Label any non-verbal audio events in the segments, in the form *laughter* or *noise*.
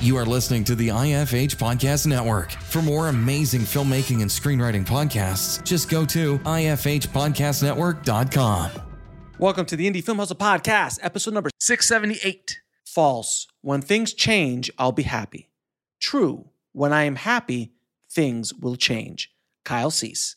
You are listening to the IFH Podcast Network. For more amazing filmmaking and screenwriting podcasts, just go to ifhpodcastnetwork.com. Welcome to the Indie Film Hustle Podcast, episode number 678. False. When things change, I'll be happy. True. When I am happy, things will change. Kyle Cease.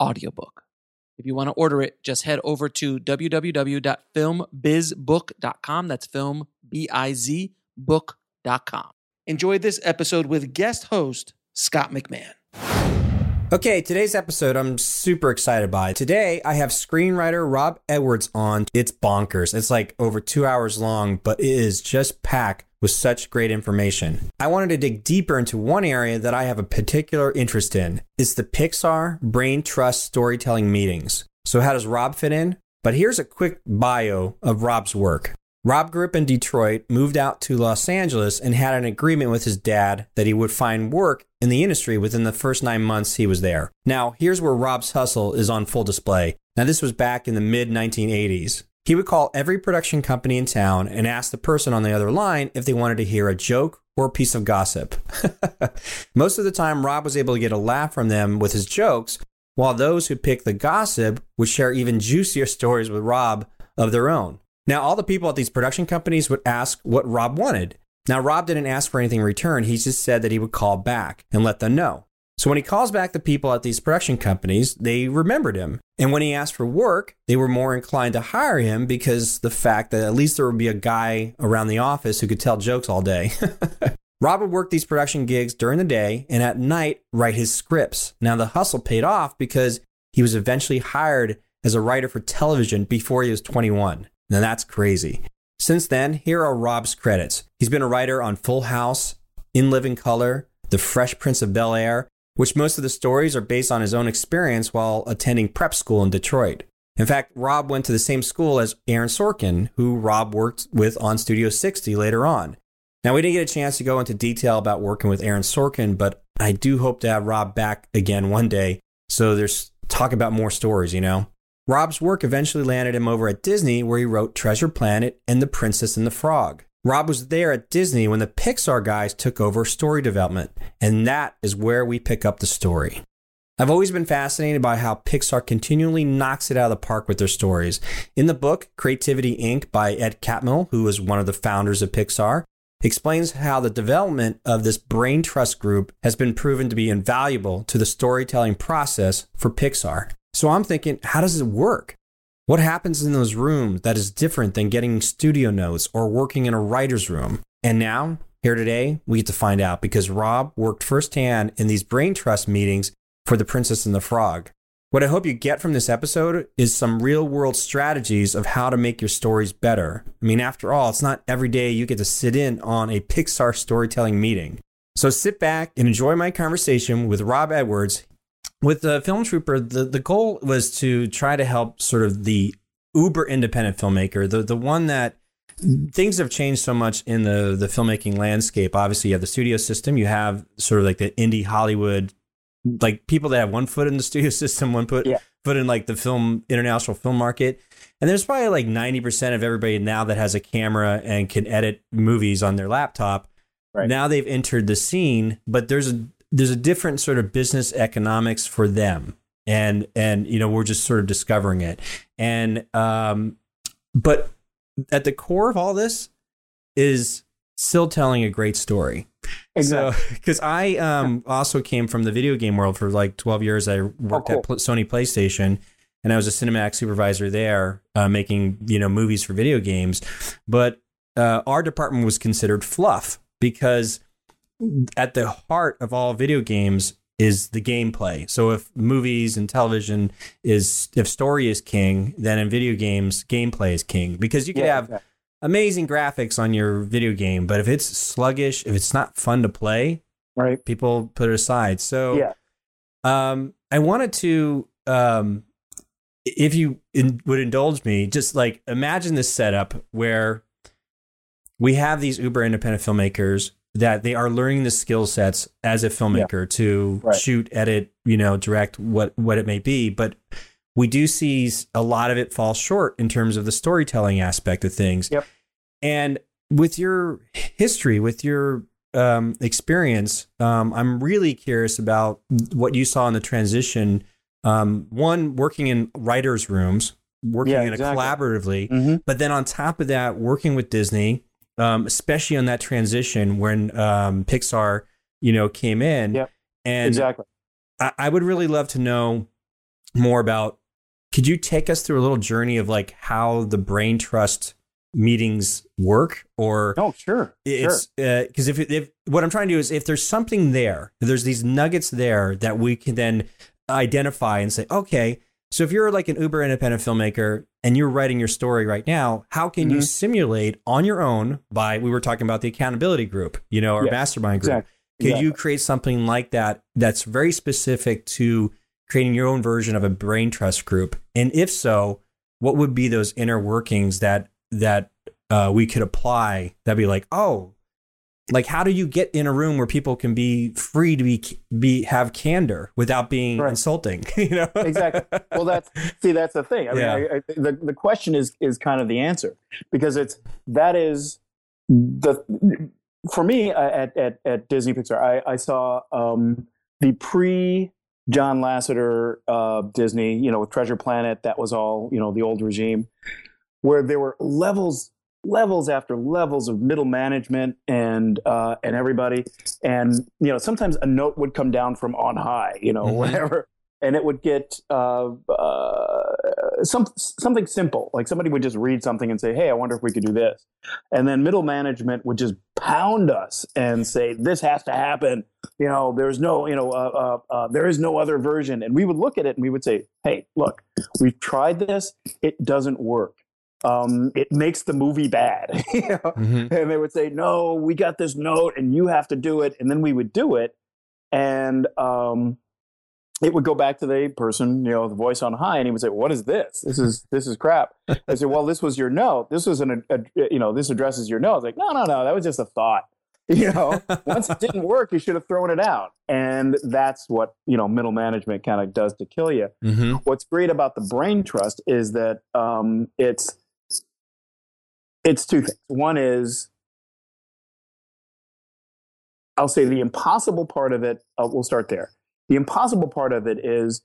audiobook. If you want to order it, just head over to www.filmbizbook.com. That's film, B I Z, book.com. Enjoy this episode with guest host Scott McMahon. Okay, today's episode I'm super excited by. Today I have screenwriter Rob Edwards on. It's bonkers. It's like over two hours long, but it is just packed with such great information. I wanted to dig deeper into one area that I have a particular interest in. It's the Pixar Brain Trust Storytelling Meetings. So how does Rob fit in? But here's a quick bio of Rob's work. Rob grew up in Detroit, moved out to Los Angeles, and had an agreement with his dad that he would find work in the industry within the first nine months he was there. Now, here's where Rob's hustle is on full display. Now, this was back in the mid 1980s. He would call every production company in town and ask the person on the other line if they wanted to hear a joke or a piece of gossip. *laughs* Most of the time, Rob was able to get a laugh from them with his jokes, while those who picked the gossip would share even juicier *laughs* stories with Rob of their own. Now, all the people at these production companies would ask what Rob wanted. Now, Rob didn't ask for anything in return. He just said that he would call back and let them know. So when he calls back the people at these production companies, they remembered him. And when he asked for work, they were more inclined to hire him because the fact that at least there would be a guy around the office who could tell jokes all day. *laughs* Rob would work these production gigs during the day and at night write his scripts. Now the hustle paid off because he was eventually hired as a writer for television before he was 21. Now that's crazy. Since then, here are Rob's credits. He's been a writer on Full House, In Living Color, The Fresh Prince of Bel Air, which most of the stories are based on his own experience while attending prep school in Detroit. In fact, Rob went to the same school as Aaron Sorkin, who Rob worked with on Studio 60 later on. Now, we didn't get a chance to go into detail about working with Aaron Sorkin, but I do hope to have Rob back again one day. So there's talk about more stories, you know? Rob's work eventually landed him over at Disney, where he wrote Treasure Planet and The Princess and the Frog. Rob was there at Disney when the Pixar guys took over story development, and that is where we pick up the story. I've always been fascinated by how Pixar continually knocks it out of the park with their stories. In the book, Creativity Inc. by Ed Catmull, who is one of the founders of Pixar, explains how the development of this brain trust group has been proven to be invaluable to the storytelling process for Pixar. So I'm thinking, how does it work? What happens in those rooms that is different than getting studio notes or working in a writer's room? And now, here today, we get to find out because Rob worked firsthand in these brain trust meetings for The Princess and the Frog. What I hope you get from this episode is some real world strategies of how to make your stories better. I mean, after all, it's not every day you get to sit in on a Pixar storytelling meeting. So sit back and enjoy my conversation with Rob Edwards with the film trooper the, the goal was to try to help sort of the uber independent filmmaker the, the one that things have changed so much in the the filmmaking landscape obviously you have the studio system you have sort of like the indie hollywood like people that have one foot in the *laughs* studio system one foot yeah. but in like the film international film market. And there's probably like 90% of everybody now that has a camera and can edit movies on their laptop. Right. Now they've entered the scene, but there's a there's a different sort of business economics for them. And and you know, we're just sort of discovering it. And um but at the core of all this is still telling a great story. Exactly. So, because I um, also came from the video game world for like 12 years. I worked Oh, cool. at Pl- Sony PlayStation and I was a cinematic supervisor there, uh, making, you know, movies for video games. But uh, our department was considered fluff because at the heart of all video games is the gameplay. So if movies and television is if story is king, then in video games gameplay is king because you can Yeah, have exactly. amazing graphics on your video game, but if it's sluggish, if it's not fun to play, right. people put it aside. So Yeah. um, I wanted to, um, if you in, would indulge me, just like imagine this setup where we have these uber independent filmmakers that they are learning the skill sets as a filmmaker to Right. shoot, edit, you know, direct, what what it may be, but we do see a lot of it fall short in terms of the storytelling aspect of things. Yep. And with your history, with your um, experience, um, I'm really curious about what you saw in the transition. Um, one, working in writers' rooms, working Yeah, in a collaboratively, Mm-hmm. but then on top of that, working with Disney, um, especially on that transition when um, Pixar, you know, came in. Yep, And Exactly. I, I would really love to know more about. Could you take us through a little journey of like how the brain trust meetings work, or Oh, sure. it's because if if what I'm trying to do is if there's something there, if there's these nuggets there that we can then identify and say, okay, so if you're like an uber independent filmmaker and you're writing your story right now, how can you Mhm. simulate on your own by we were talking about the accountability group, you know, or Yeah, mastermind group. Exactly. Could you create something like that that's very specific to creating your own version of a brain trust group? And if so, what would be those inner workings that that uh, we could apply? That'd be like, oh, like how do you get in a room where people can be free to be be have candor without being Right. insulting? *laughs* you know, exactly. Well, that's see, that's the thing. I mean, Yeah. I, I, the the question is is kind of the answer because it's that is the for me uh, at at at Disney Pixar, I I saw um, the pre John Lasseter uh, Disney, you know, with Treasure Planet. That was all you know, the old regime, where there were levels levels after levels of middle management and uh, and everybody. And you know sometimes a note would come down from on high you know Mhm. whatever. *laughs* And it would get uh, uh, some something simple. Like somebody would just read something and say hey i wonder if we could do this. And then middle management would just pound us and say this has to happen. You know there's no you know uh, uh, uh, there is no other version. And we would look at it and we would say hey look we've tried this. It doesn't work um, it makes the movie bad *laughs* you know? Mhm. and they would say no we got this note and you have to do it. And then we would do it. And um, it would go back to the person you know the voice on high and he would say what is this? This is this is crap. I said well this was your note. This was an a, you know this addresses your note. I was like no no no that was just a thought *laughs* you know? Once it didn't work you should have thrown it out. And that's what you know middle management kind of does to kill you. Mhm. what's great about the brain trust is that um, it's it's two things. One is I'll say the impossible part of it. Uh, we'll start there. The impossible part of it is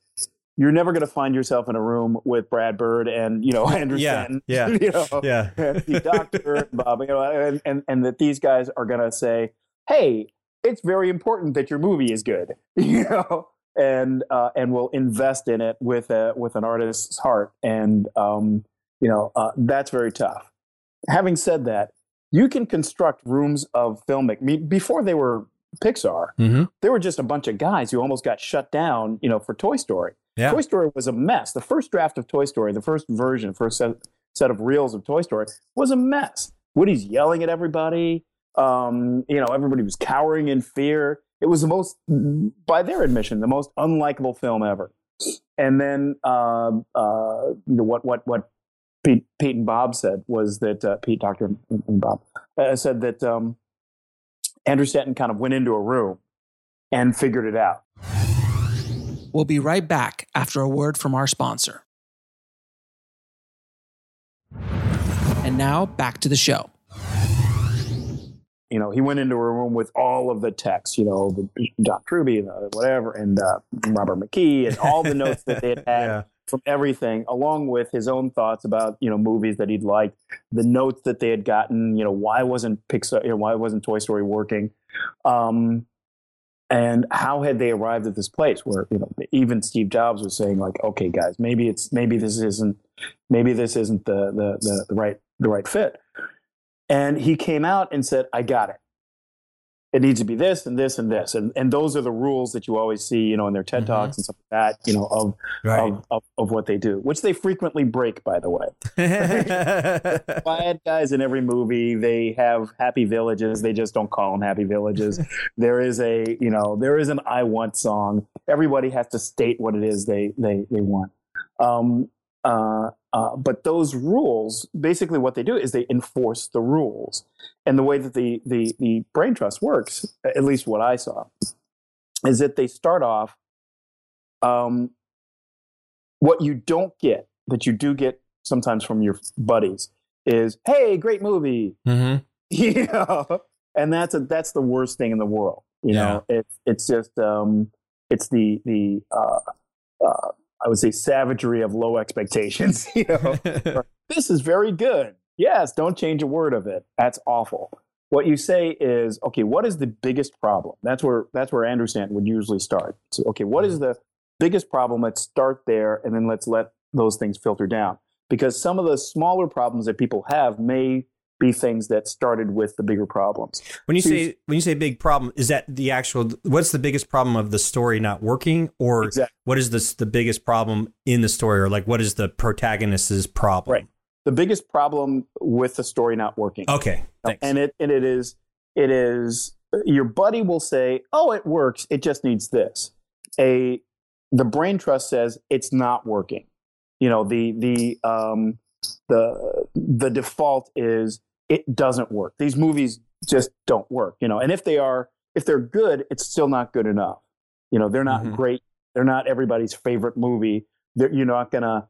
you're never going to find yourself in a room with Brad Bird and you know *laughs* Andrew Yeah, Stanton, *laughs* yeah, you know, yeah. *laughs* the doctor, and Bob, you know, and, and and that these guys are going to say, "Hey, it's very important that your movie is good," you know, and uh, and will invest in it with a with an artist's heart, and um, you know, uh, that's very tough. Having said that, you can construct rooms of filmmaking. Before they were Pixar, Mhm. they were just a bunch of guys who almost got shut down, you know, for Toy Story. Yeah. Toy Story was a mess. The first draft of Toy Story, the first version, first set, set of reels of Toy Story was a mess. Woody's yelling at everybody. Um, you know, everybody was cowering in fear. It was the most, by their admission, the most unlikable film ever. And then uh, uh, you know, what what what Pete, Pete and Bob said was that uh, Pete, Docter and and Bob uh, said that um, Andrew Stanton kind of went into a room and figured it out. We'll be right back after a word from our sponsor. And now back to the show. You know, he went into a room with all of the texts, you know, the Doc Truby and uh, whatever, and uh, Robert McKee and all the notes that they had had *laughs* Yeah. From everything, along with his own thoughts about you know movies that he'd liked, the notes that they had gotten. You know, why wasn't Pixar? You know, why wasn't Toy Story working? Um, and how had they arrived at this place where you know even Steve Jobs was saying like, okay, guys, maybe it's maybe this isn't maybe this isn't the the the, the right the right fit. And he came out and said, I got it. It needs to be this and this and this. And and those are the rules that you always see, you know, in their TED Mhm. Talks and stuff like that, you know, of, Right. of, of, of what they do, which they frequently break, by the way. *laughs* Bad guys in every movie, they have happy villages. They just don't call them happy villages. *laughs* there is a, you know, there is an I want song. Everybody has to state what it is they, they, they want. Um, uh, uh, but those rules, basically what they do is they enforce the rules. And the way that the, the, the brain trust works, at least what I saw, is that they start off um, what you don't get that you do get sometimes from your buddies is hey great movie. Hmm *laughs* you know? And that's a that's the worst thing in the world you know? It's it's just um it's the the uh, uh i would say savagery of low expectations *laughs* you know? *laughs* This is very good. Yes don't change a word of it. That's awful. What you say is okay what is the biggest problem? That's where that's where andrew stanton would usually start. So okay what is mm-hmm. the biggest problem? Let's start there and then let's let those things filter down. Because some of the smaller problems that people have may be things that started with the bigger problems When you Here's- say when you say big problem, is that the actual? What's the biggest problem of the story not working, or Exactly. what is this the biggest problem in the story, or like what is the protagonist's problem? Right. the biggest problem with the story not working Okay. Thanks. and it and it is it is your buddy will say oh it works it just needs this a the brain trust says it's not working you know the the um the the default is it doesn't work these movies just don't work you know and if they are if they're good it's still not good enough you know they're not Mhm. great they're not everybody's favorite movie they're, you're not gonna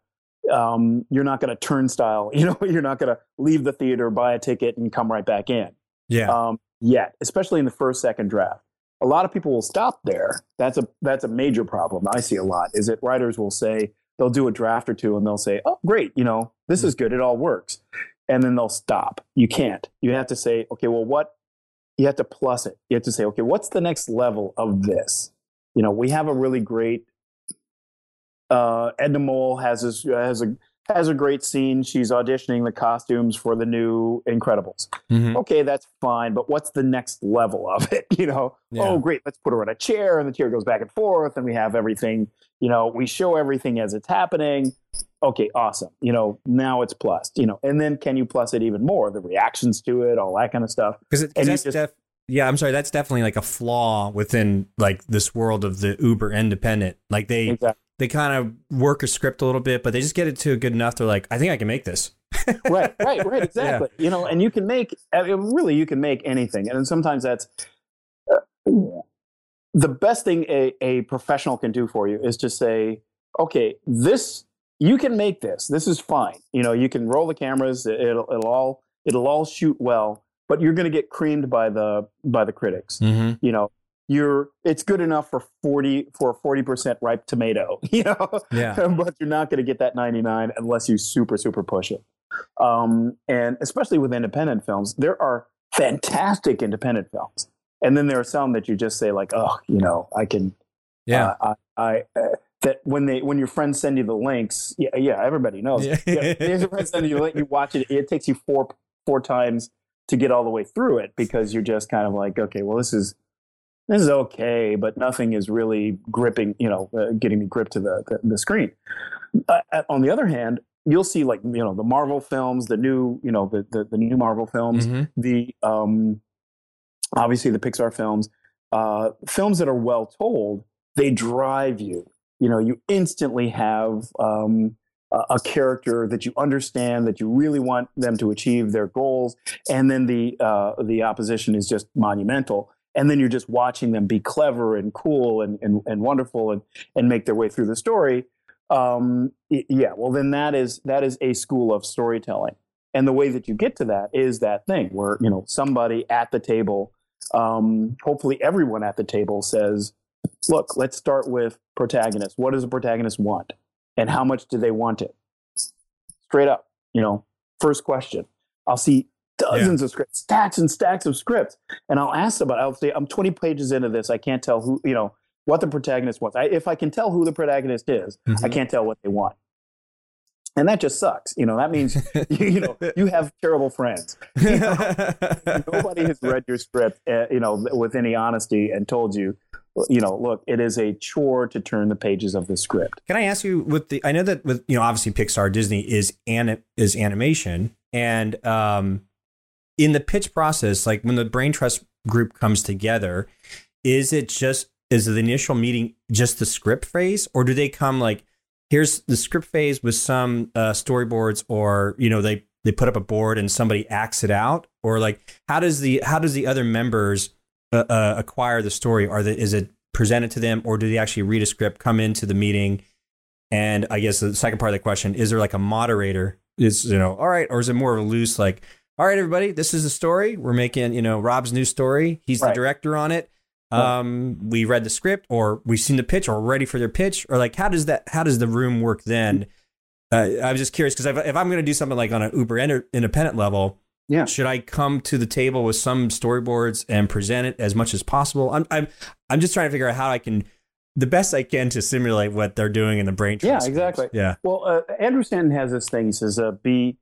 um, you're not gonna turnstile *laughs* you know you're not gonna leave the theater buy a ticket and come right back in yeah. um, yet, especially in the first second draft. A lot of people will stop there. That's a that's a major problem I see a lot. Is that writers will say they'll do a draft or two and they'll say, "Oh, great, you know, this is good. It all works," and then they'll stop. You can't. You have to say, "Okay, well, what?" You have to plus it. You have to say, "Okay, what's the next level of this?" You know, we have a really great. Uh, Edna Mode has this, has a has a great scene. She's auditioning the costumes for the new Incredibles Mhm. okay, that's fine, but what's the next level of it? *laughs* You know, Yeah. oh, great, let's put her on a chair, and the chair goes back and forth, and we have everything. You know, we show everything as it's happening. Okay, awesome. You know, now it's plus. You know, and then can you plus it even more? The reactions to it, all that kind of stuff. Because that's just- def- yeah, I'm sorry, that's definitely like a flaw within like this world of the uber independent. Like they Exactly. They kind of work a script a little bit, but they just get it to a good enough. They're like, I think I can make this. *laughs* right, right, right. Exactly. You know, and you can make I mean, really you can make anything, and sometimes that's uh, the best thing a, a professional can do for you is to say, okay, this you can make this. This is fine. You know, you can roll the cameras. It'll it'll all it'll all shoot well, but you're going to get creamed by the by the critics. Mm-hmm. You know. You're, it's good enough for 40 for a 40% ripe tomato, *laughs* you know, Yeah. *laughs* but you're not going to get that 99 unless you super super push it um, and especially with independent films there are fantastic independent films and then there are some that you just say like oh you know i can Yeah. uh, i, I uh, that when they when your friends send you the links yeah yeah everybody knows Yeah. yeah, your friends send you the link, you watch it it takes you four four times to get all the way through it because you're just kind of like okay well this is this is okay, but nothing is really gripping, you know, uh, getting me gripped to the, the, the screen. Uh, uh, on the other hand, you'll see like, you know, the Marvel films, the new, you know, the, the, the new Marvel films, Mhm. the, um, obviously the Pixar films, uh, films that are well told, they drive you, you know, you instantly have, um, a, a character that you understand that you really want them to achieve their goals. And then the, uh, the opposition is just monumental and then you're just watching them be clever and cool and and, and wonderful and and make their way through the story. Um, yeah, well then that is that is a school of storytelling, and the way that you get to that is that thing where you know somebody at the table, um, hopefully everyone at the table says, "Look, let's start with protagonist. What does a protagonist want, and how much do they want it?" Straight up, you know, first question. I'll see dozens yeah. of scripts, stacks and stacks of scripts. And I'll ask about, I'll say, I'm 20 pages into this. I can't tell who, you know, what the protagonist wants. I, if I can tell who the protagonist is, mm-hmm. I can't tell what they want. And that just sucks. You know, that means, *laughs* *laughs* you, you know, you have terrible friends. *laughs* You know, nobody has read your script, uh, you know, with any honesty and told you, you know, look, it is a chore to turn the pages of the script. Can I ask you with the, I know that with, you know, obviously Pixar, Disney is, an, is animation and, um, in the pitch process, like when the brain trust group comes together, is it just is the initial meeting just the script phase, or do they come like here's the script phase with some uh, storyboards, or you know they they put up a board and somebody acts it out, or like how does the how does the other members uh, uh, acquire the story? Are the is it presented to them, or do they actually read a script, come into the meeting? And I guess the second part of the question is there like a moderator? Is you know all right, or is it more of a loose like all right, everybody, this is the story. We're making, you know, Rob's new story. He's right. the director on it. Um, we read the script or we've seen the pitch or we're ready for their pitch or like, how does that, how does the room work then? Uh, I was just curious because if, if, I'm going to do something like on an Uber independent level, yeah. Should I come to the table with some storyboards and present it as much as possible? I'm I'm I'm just trying to figure out how I can the best I can to simulate what they're doing in the brain. Yeah, exactly. Yeah. Well, uh, Andrew Stanton has this thing. He says, uh, "Be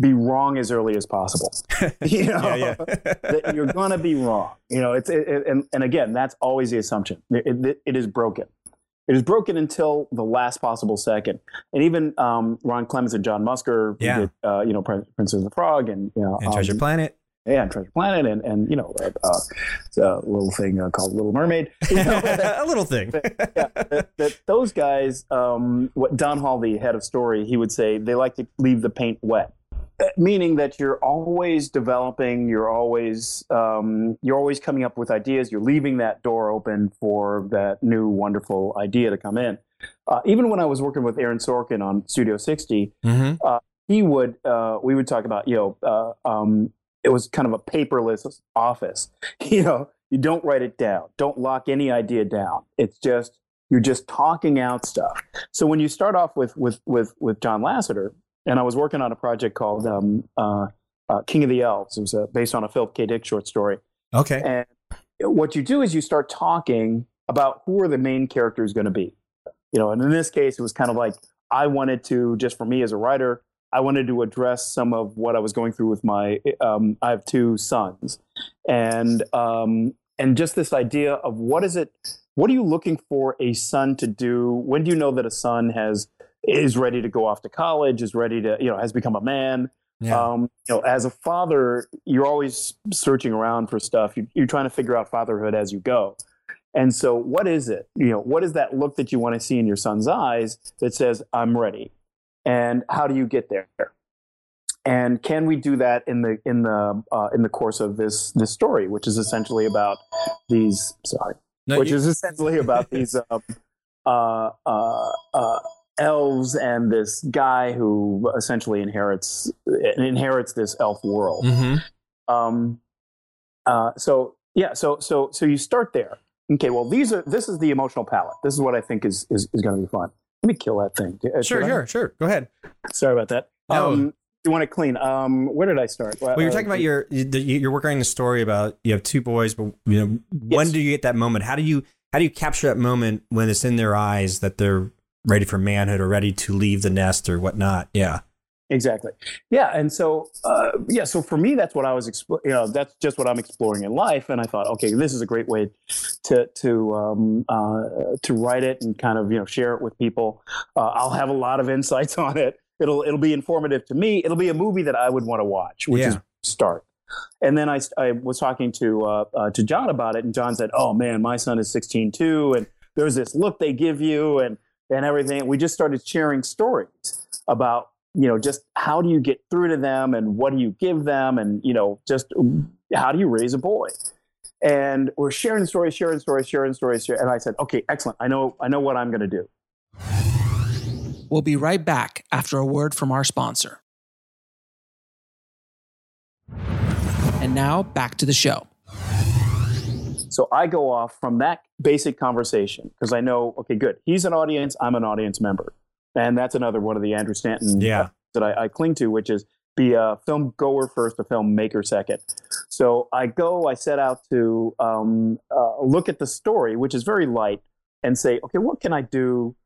be wrong as early as possible. *laughs* you know, yeah, *laughs* yeah. you're going to be wrong. You know, it's it, it, and and again, that's always the assumption. It, it is broken. It is broken until the last possible second. And even um, Ron Clements and John Musker, yeah. did, uh, you know, Princess of the Frog and you know, and Treasure um, Planet. Yeah, and Treasure Planet, and and you know, uh, uh, a little thing uh, called Little Mermaid. *laughs* You know, a little thing. yeah, that, that those guys, um, what Don Hall, the head of story, he would say they like to leave the paint wet meaning that you're always developing you're always um, you're always coming up with ideas you're leaving that door open for that new wonderful idea to come in. Uh, even when i was working with aaron sorkin on studio 60 mm-hmm. uh, he would uh, we would talk about you know uh, um, it was kind of a paperless office. *laughs* You know you don't write it down don't lock any idea down. It's just you're just talking out stuff. So when you start off with with with with john lasseter and I was working on a project called um, uh, uh, King of the Elves. It was uh, based on a Philip K. Dick short story. Okay. And what you do is you start talking about who are the main characters going to be. You know, and in this case, it was kind of like I wanted to, just for me as a writer, I wanted to address some of what I was going through with my. Um, I have two sons, and um, and just this idea of what is it? What are you looking for a son to do? When do you know that a son has is ready to go off to college, is ready to, you know, has become a man. Yeah. Um, you know, as a father, you're always searching around for stuff. You, you're trying to figure out fatherhood as you go. And so, what is it? You know, what is that look that you want to see in your son's eyes that says, "I'm ready"? And how do you get there? And can we do that in the in the uh, in the course of this this story, which is essentially about these? Sorry, no, which you... is essentially about these *laughs* um, uh, uh, uh elves and this guy who essentially inherits inherits this elf world. Mm-hmm. Um, uh, so yeah, so so so you start there. Okay, well these are this is the emotional palette. This is what I think is is, is going to be fun. Let me kill that thing. Uh, sure, sure, sure. Go ahead. Sorry about that. No. Um, you want to clean? Um, where did I start? Well, you're uh, talking about your you're working on the story about you have two boys, but you know yes. when do you get that moment? How do you how do you capture that moment when it's in their eyes that they're ready for manhood or ready to leave the nest or whatnot. Yeah. Exactly. Yeah. And so, uh, yeah. So for me, that's what I was, exploring. you know, that's just what I'm exploring in life. And I thought, okay, this is a great way to, to, um, uh, to write it and kind of, you know, share it with people. Uh, I'll have a lot of insights *laughs* on it. It'll, it'll be informative to me. It'll be a movie that I would want to watch, which yeah. is start. And then I, I was talking to, uh, uh, to John about it and John said, oh man, my son is 16 too. And there's this look they give you and, and everything. We just started sharing stories about, you know, just how do you get through to them and what do you give them and, you know, just how do you raise a boy? and we're sharing stories, sharing stories, sharing stories. Sharing, and I said, okay, excellent. I know, I know what I'm going to do. We'll be right back after a word from our sponsor. And now back to the show. So I go off from that basic conversation because I know, okay, good. He's an audience. I'm an audience member. And that's another one of the Andrew Stanton Yeah. that I, I cling to, which is be a film goer first, a film maker second. So I go, I set out to um, uh, look at the story, which is very light, and say, okay, what can I do?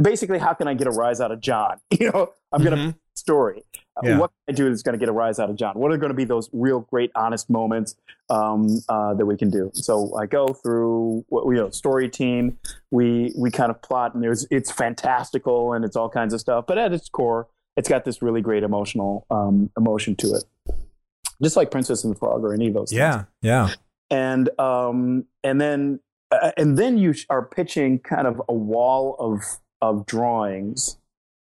Basically, how can I get a rise out of John? *laughs* You know, I'm going to Mhm. Story. Uh, Yeah. What can I do that's going to get a rise out of John? What are going to be those real great, honest moments um, uh, that we can do? So I go through, what you know, story team. We we kind of plot, and there's it's fantastical and it's all kinds of stuff. But at its core, it's got this really great emotional um, emotion to it, just like Princess and the Frog or any of those. things Yeah. Yeah. and um, and then uh, and then you are pitching kind of a wall of of drawings.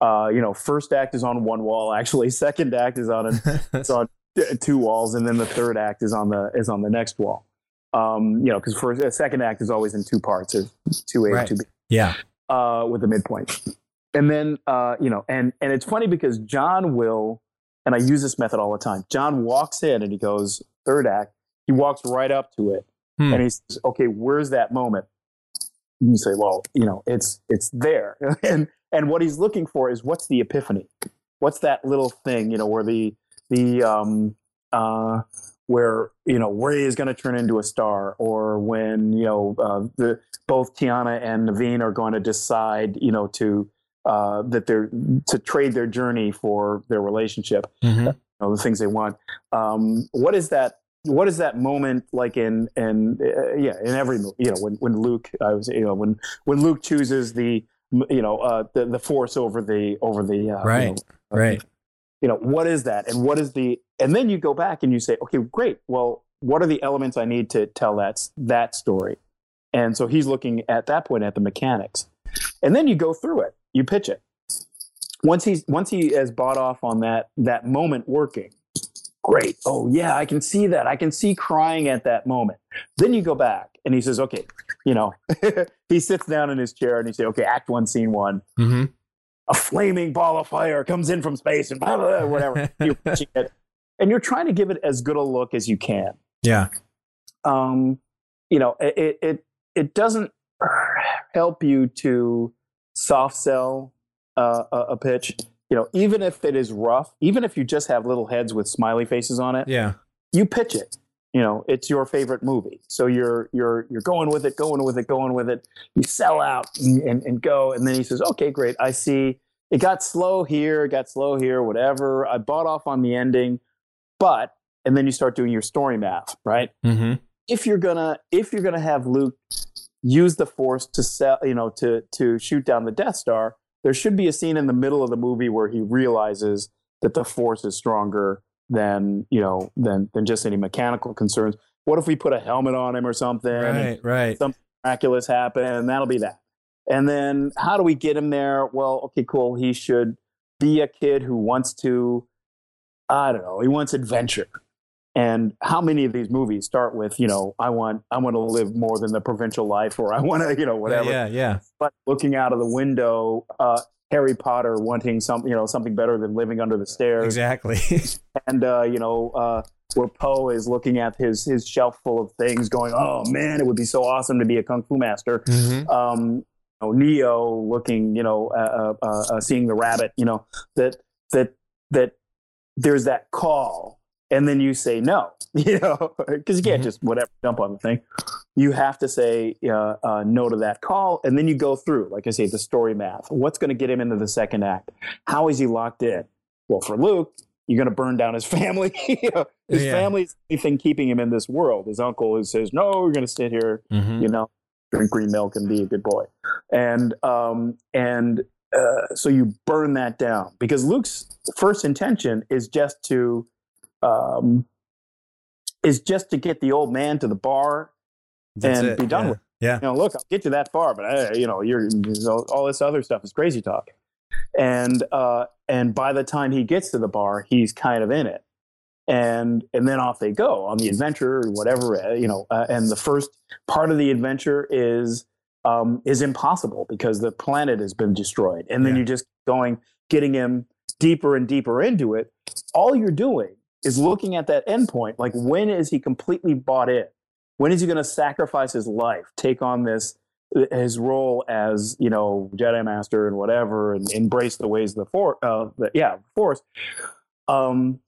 Uh, you know, first act is on one wall. Actually, *laughs* second act is on an, it's on two walls, and then the third act is on the is on the next wall. Um, you know, because first a second act is always in two parts, there's two A, Right. two B yeah. uh, with the midpoint. And then, uh, you know, and, and it's funny because John will, and I use this method all the time. John walks in and he goes, third act, he walks right up to it Hmm. and he says, okay, where's that moment? And you say, well, you know, it's, it's there. *laughs* and, and what he's looking for is what's the epiphany? What's that little thing, you know, where the, the, um, uh, where you know Ray is going to turn into a star, or when you know uh, the both Tiana and Naveen are going to decide, you know, to uh, that they're to trade their journey for their relationship, Mhm. you know, the things they want. Um, what is that? What is that moment like in in uh, yeah in every? You know, when when Luke, I was you know when when Luke chooses the you know uh, the the force over the over the uh, you Right. know, Right. you know what is that? And what is the and then you go back and you say okay great. Well what are the elements i need to tell that that story? And so he's looking at that point at the mechanics. And then you go through it. You pitch it. Once he's once he has bought off on that that moment working great oh yeah i can see that i can see crying at that moment then you go back and he says okay you know *laughs* he sits down in his chair and he says, okay act one scene one hmm a flaming ball of fire comes in from space and blah, blah, blah, whatever. *laughs* you're pitching it. And you're trying to give it as good a look as you can. Yeah. Um, you know, it, it, it doesn't help you to soft sell uh, a, a pitch. You know, even if it is rough, even if you just have little heads with smiley faces on it, Yeah. you pitch it. You know, it's your favorite movie, so you're you're you're going with it, going with it, going with it. You sell out and, and, and go, and then he says, "Okay, great. I see. It got slow here, it got slow here, whatever. I bought off on the ending, but." And then you start doing your story math, right? hmm If you're gonna if you're gonna have Luke use the Force to sell, you know, to to shoot down the Death Star, there should be a scene in the middle of the movie where he realizes that the Force is stronger than you know than than just any mechanical concerns. What if we put a helmet on him or something? Right. Right. something miraculous happen, and that'll be that. And then how do we get him there? Well, okay, cool. He should be a kid who wants to, I don't know, he wants adventure. And how many of these movies start with, you know, I want, I want to live more than the provincial life, or I want to, you know, whatever. Yeah. Yeah. But looking out of the window, uh, Harry Potter wanting some, you know, something better than living under the stairs Exactly. *laughs* and uh, you know uh, where Po is looking at his his shelf full of things, going, "Oh man, it would be so awesome to be a kung fu master." hmm Um, you know, Neo looking, you know, uh, uh, uh, seeing the rabbit, you know, that that that there's that call, and then you say no, *laughs* you know, because you can't Mhm. just whatever jump on the thing. You have to say uh, uh, no to that call, and then you go through, like I say, the story math. What's going to get him into the second act? How is he locked in? Well, for Luke, you're going to burn down his *laughs* family. You know, his Yeah. family's the thing keeping him in this world. His uncle who says, "No, you're going to sit here hmm you know, drink green milk and be a good boy. And um, and uh, so you burn that down because Luke's first intention is just to um, is just to get the old man to the bar. That's And it. be done yeah. with Yeah. You know, look, I'll get you that far, but uh, you know, you're all this other stuff is crazy talk. And uh, and by the time he gets to the bar, he's kind of in it. and and then off they go on the adventure or whatever uh, you know uh, and the first part of the adventure is um, is impossible because the planet has been destroyed and then Yeah. you're just going getting him deeper and deeper into it all you're doing is looking at that endpoint like when is he completely bought in? When is he going to sacrifice his life take on this his role as you know jedi master and whatever and embrace the ways of the force uh, yeah force? Um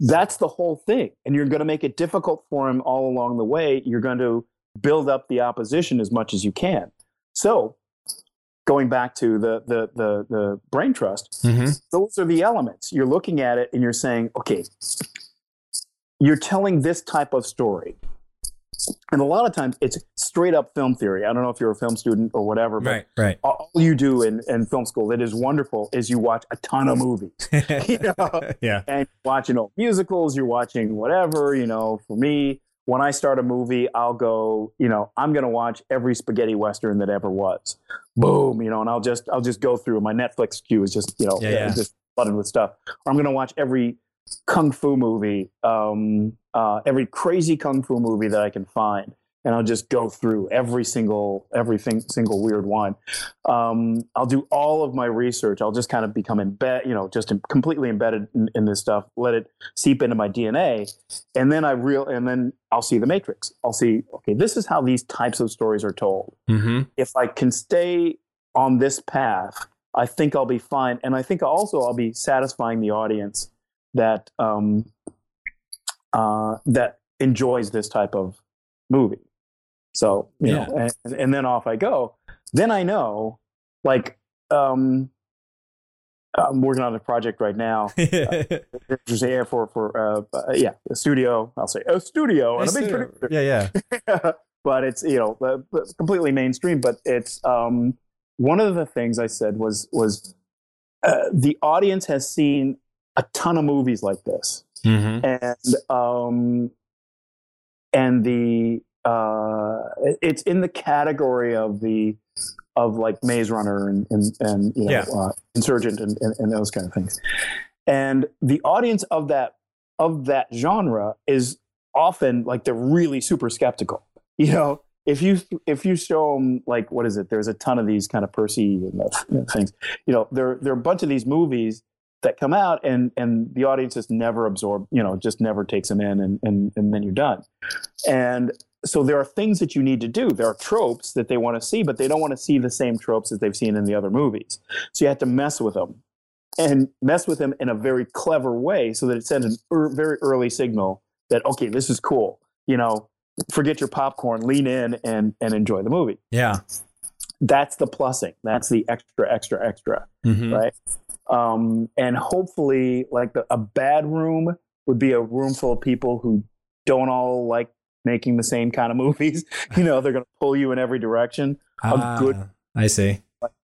that's the whole thing and you're going to make it difficult for him all along the way. You're going to build up the opposition as much as you can. So going back to the the the, the brain trust Mm-hmm. those are the elements you're looking at it and you're saying okay you're telling this type of story and a lot of times it's straight up film theory i don't know if you're a film student or whatever but Right, right. all you do in, in film school that is wonderful is you watch a ton of movies *laughs* you know yeah. and watching old musicals, you're watching whatever, you know, for me, when I start a movie, I'll go, you know, I'm going to watch every spaghetti western that ever was. Boom, you know, and I'll just I'll just go through my Netflix queue is just, you know, Yeah, yeah. just flooded with stuff. Or I'm going to watch every kung fu movie, um, uh, every crazy kung fu movie that I can find. And I'll just go through every single everything single weird one. Um, I'll do all of my research. I'll just kind of become embed, you know, just completely embedded in, in this stuff. Let it seep into my DNA, and then I real, and then I'll see the Matrix. I'll see, okay, this is how these types of stories are told. Mm-hmm. If I can stay on this path, I think I'll be fine, and I think also I'll be satisfying the audience that um, uh, that enjoys this type of movie. So you Yeah. know, and, and then off I go. Then I know, like, um, I'm working on a project right now. Just air for for uh, uh, yeah, a studio. I'll say a studio and a big producer. yeah, yeah. *laughs* but it's you know uh, uh, completely mainstream. But it's um, one of the things I said was was uh, the audience has seen a ton of movies like this, Mm-hmm. and um, and the uh, it's in the category of the of like Maze Runner and and, and you know Yeah. uh, Insurgent and, and, and those kind of things, and the audience of that of that genre is often like they're really super skeptical. *laughs* You know, if you if you show them like what is it? There's a ton of these kind of Percy and things. You know, there there are a bunch of these movies that come out and and the audience just never absorb you know just never takes them in and and, and then you're done and so there are things that you need to do there are tropes that they want to see but they don't want to see the same tropes that they've seen in the other movies so you have to mess with them and mess with them in a very clever way so that it sends an er, very early signal that okay this is cool you know forget your popcorn lean in and and enjoy the movie Yeah. that's the plussing that's the extra extra extra Mm-hmm. right? Um, and hopefully, like the, a bad room would be a room full of people who don't all like making the same kind of movies. *laughs* You know, they're going to pull you in every direction. A good- Ah, I see.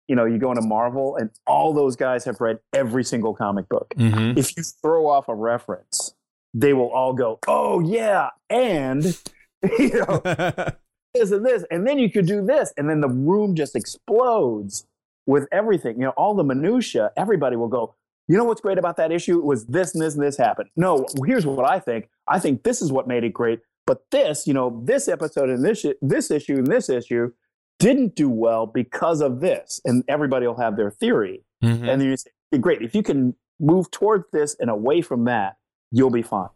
You know, you go into Marvel, and all those guys have read every single comic book. Mm-hmm. If you throw off a reference, they will all go, "Oh yeah," and *laughs* you know, *laughs* this and this, and then you could do this, and then the room just explodes with everything. You know, all the minutia. Everybody will go. You know what's great about that issue It was this and this and this happened. No, here's what I think. I think this is what made it great. But this, you know, this episode and this this issue and this issue didn't do well because of this, and everybody will have their theory. Mhm. And then you say, great. If you can move towards this and away from that, you'll be fine.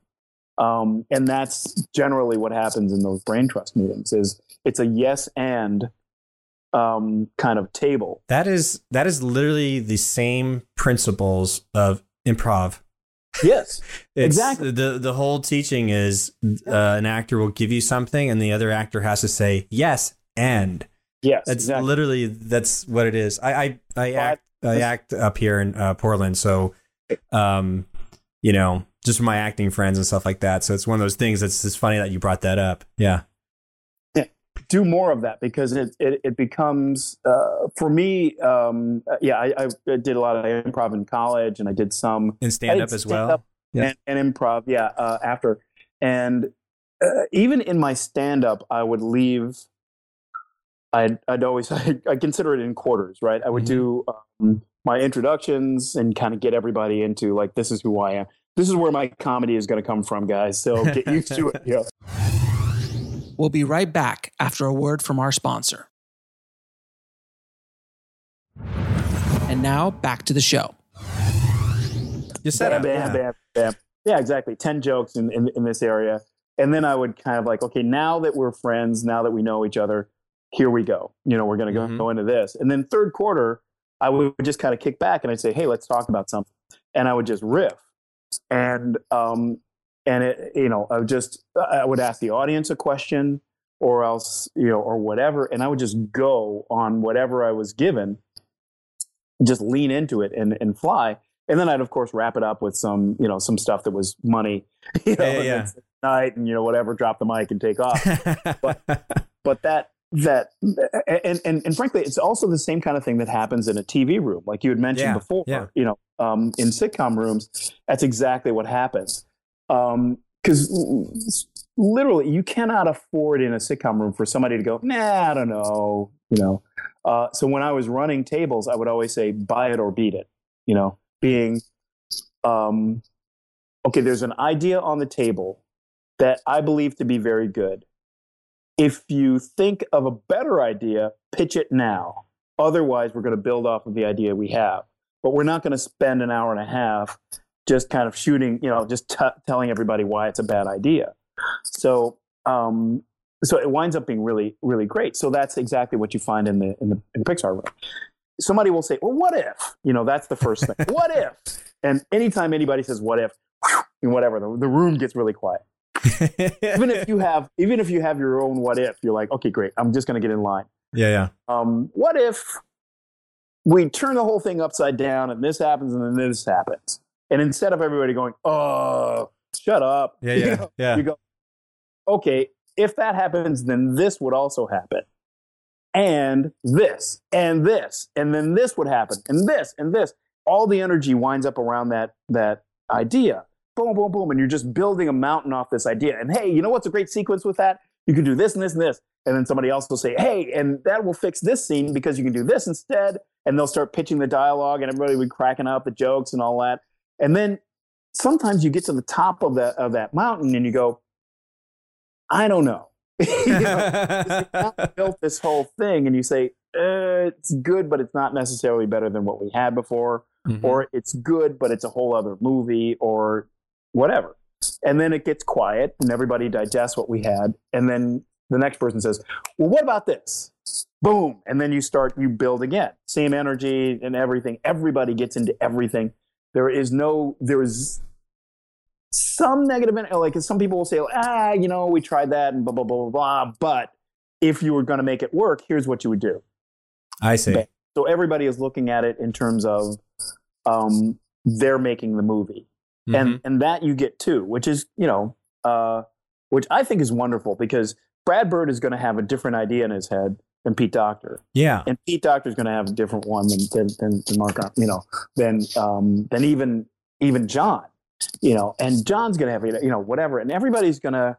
Um, and that's generally what happens in those brain trust meetings. Is it's a yes and um, kind of table. That is that is literally the same principles of improv. Yes, Exactly. The the whole teaching is uh, an actor will give you something, and the other actor has to say yes and. yes, That's exactly. literally that's what it is. I I, I act I act up here in uh, Portland, so um, you know, just my acting friends and stuff like that. So it's one of those things that's just funny that you brought that up. Yeah. Do more of that because it it, it becomes uh, for me. Um, yeah, I, I did a lot of improv in college, and I did some And stand up as well. Yeah. and, and improv. Yeah, uh, after and uh, even in my stand up, I would leave. I'd I'd always *laughs* I, I consider it in quarters, right? I would Mhm. do um, my introductions and kind of get everybody into like this is who I am. this is where my comedy is going to come from, guys. So get used to it. *laughs* Yeah. We'll be right back after a word from our sponsor. And now back to the show. You said bam, bam, yeah. bam, bam. Yeah, exactly. 10 jokes in, in, in this area. And then I would kind of like, okay, now that we're friends, now that we know each other, here we go. You know, we're going to go, Mhm. go into this. And then third quarter, I would just kind of kick back and I'd say, hey, let's talk about something. And I would just riff. And, um, and it, you know, I would just, I would ask the audience a question or else, you know, or whatever. And I would just go on whatever I was given, just lean into it and, and fly. And then I'd of course wrap it up with some, you know, some stuff that was money, *laughs* you know, Yeah, yeah, and yeah. then say night and you know whatever, drop the mic and take off. *laughs* but that that and, and and frankly, it's also the same kind of thing that happens in a TV room, like you had mentioned Yeah, before. yeah. You know, um, in sitcom rooms, that's exactly what happens. Because literally, you cannot afford in a sitcom room for somebody to go, nah, I don't know, you know. Uh, so when I was running tables, I would always say, buy it or beat it. You know, being, um, okay, there's an idea on the table that I believe to be very good. If you think of a better idea, pitch it now. Otherwise, we're going to build off of the idea we have. But we're not going to spend an hour and a half just kind of shooting, you know, just t- telling everybody why it's a bad idea. So, um, so it winds up being really, really great. So that's exactly what you find in the in the, in the Pixar room. Somebody will say, "Well, what if?" You know, that's the first thing. *laughs* what if? And anytime anybody says "what if," *sniffs* and whatever, the, the room gets really quiet even if you *laughs* have even if you have your own what if you're like okay great i'm just going to get in line yeah, yeah. um, what if we turn the whole thing upside down and this happens and then this happens and instead of everybody going oh shut up Yeah, *laughs* you yeah, know, yeah. you go okay if that happens then this would also happen. And this and this and then this would happen and this and this. All the energy winds up around that that idea. Boom boom boom. And you're just building a mountain off this idea. And hey you know what's a great sequence with that? You can do this and this and this. And then somebody else will say hey and that will fix this scene because you can do this instead. And they'll start pitching the dialogue and everybody will be cracking up the jokes and all that and then sometimes you get to the top of that of that mountain and you go i don't know. *laughs* You know, *laughs* built this whole thing and you say uh, it's good but it's not necessarily better than what we had before Mhm. or it's good but it's a whole other movie or whatever. And then it gets quiet and everybody digests what we had. And then the next person says well what about this? Boom. And then you start you build again. Same energy and everything. Everybody gets into everything there is no there is some negative like some people will say ah you know we tried that and blah blah blah blah blah but if you were going to make it work here's what you would do I see. So everybody is looking at it in terms of um, they're making the movie Mhm. and and that you get too which is you know uh, which i think is wonderful because brad bird is going to have a different idea in his head than pete Docter yeah. and pete Docter is going to have a different one than than, than, than mark you know than um, than even even john you know and john's going to have you know whatever and everybody's going to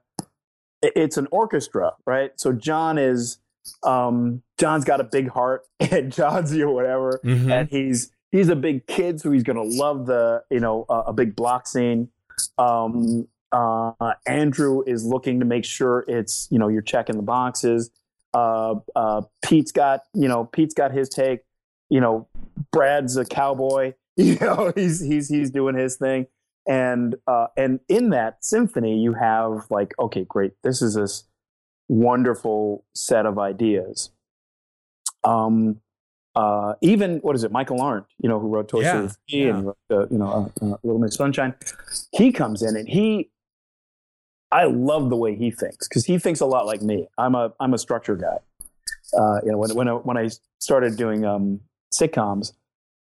it's an orchestra right so john is um, john's got a big heart *laughs* and john's you know whatever Mhm. and he's he's a big kid, so he's going to love the you know uh, a big block scene. Um, uh, Andrew is looking to make sure it's you know you're checking the boxes. Uh, uh, Pete's got you know Pete's got his take. You know, Brad's a cowboy. *laughs* You know, he's he's he's doing his thing. And uh, and in that symphony, you have like, okay, great. This is this wonderful set of ideas. Um, uh, even what is it, Michael Arndt, you know, who wrote Toy Yeah, Story 3 yeah. and wrote, uh, you know, uh, uh, Little Miss Sunshine. He comes in and he, I love the way he thinks because he thinks a lot like me. I'm a I'm a structure guy. Uh, you know, when when I, when I started doing um, sitcoms,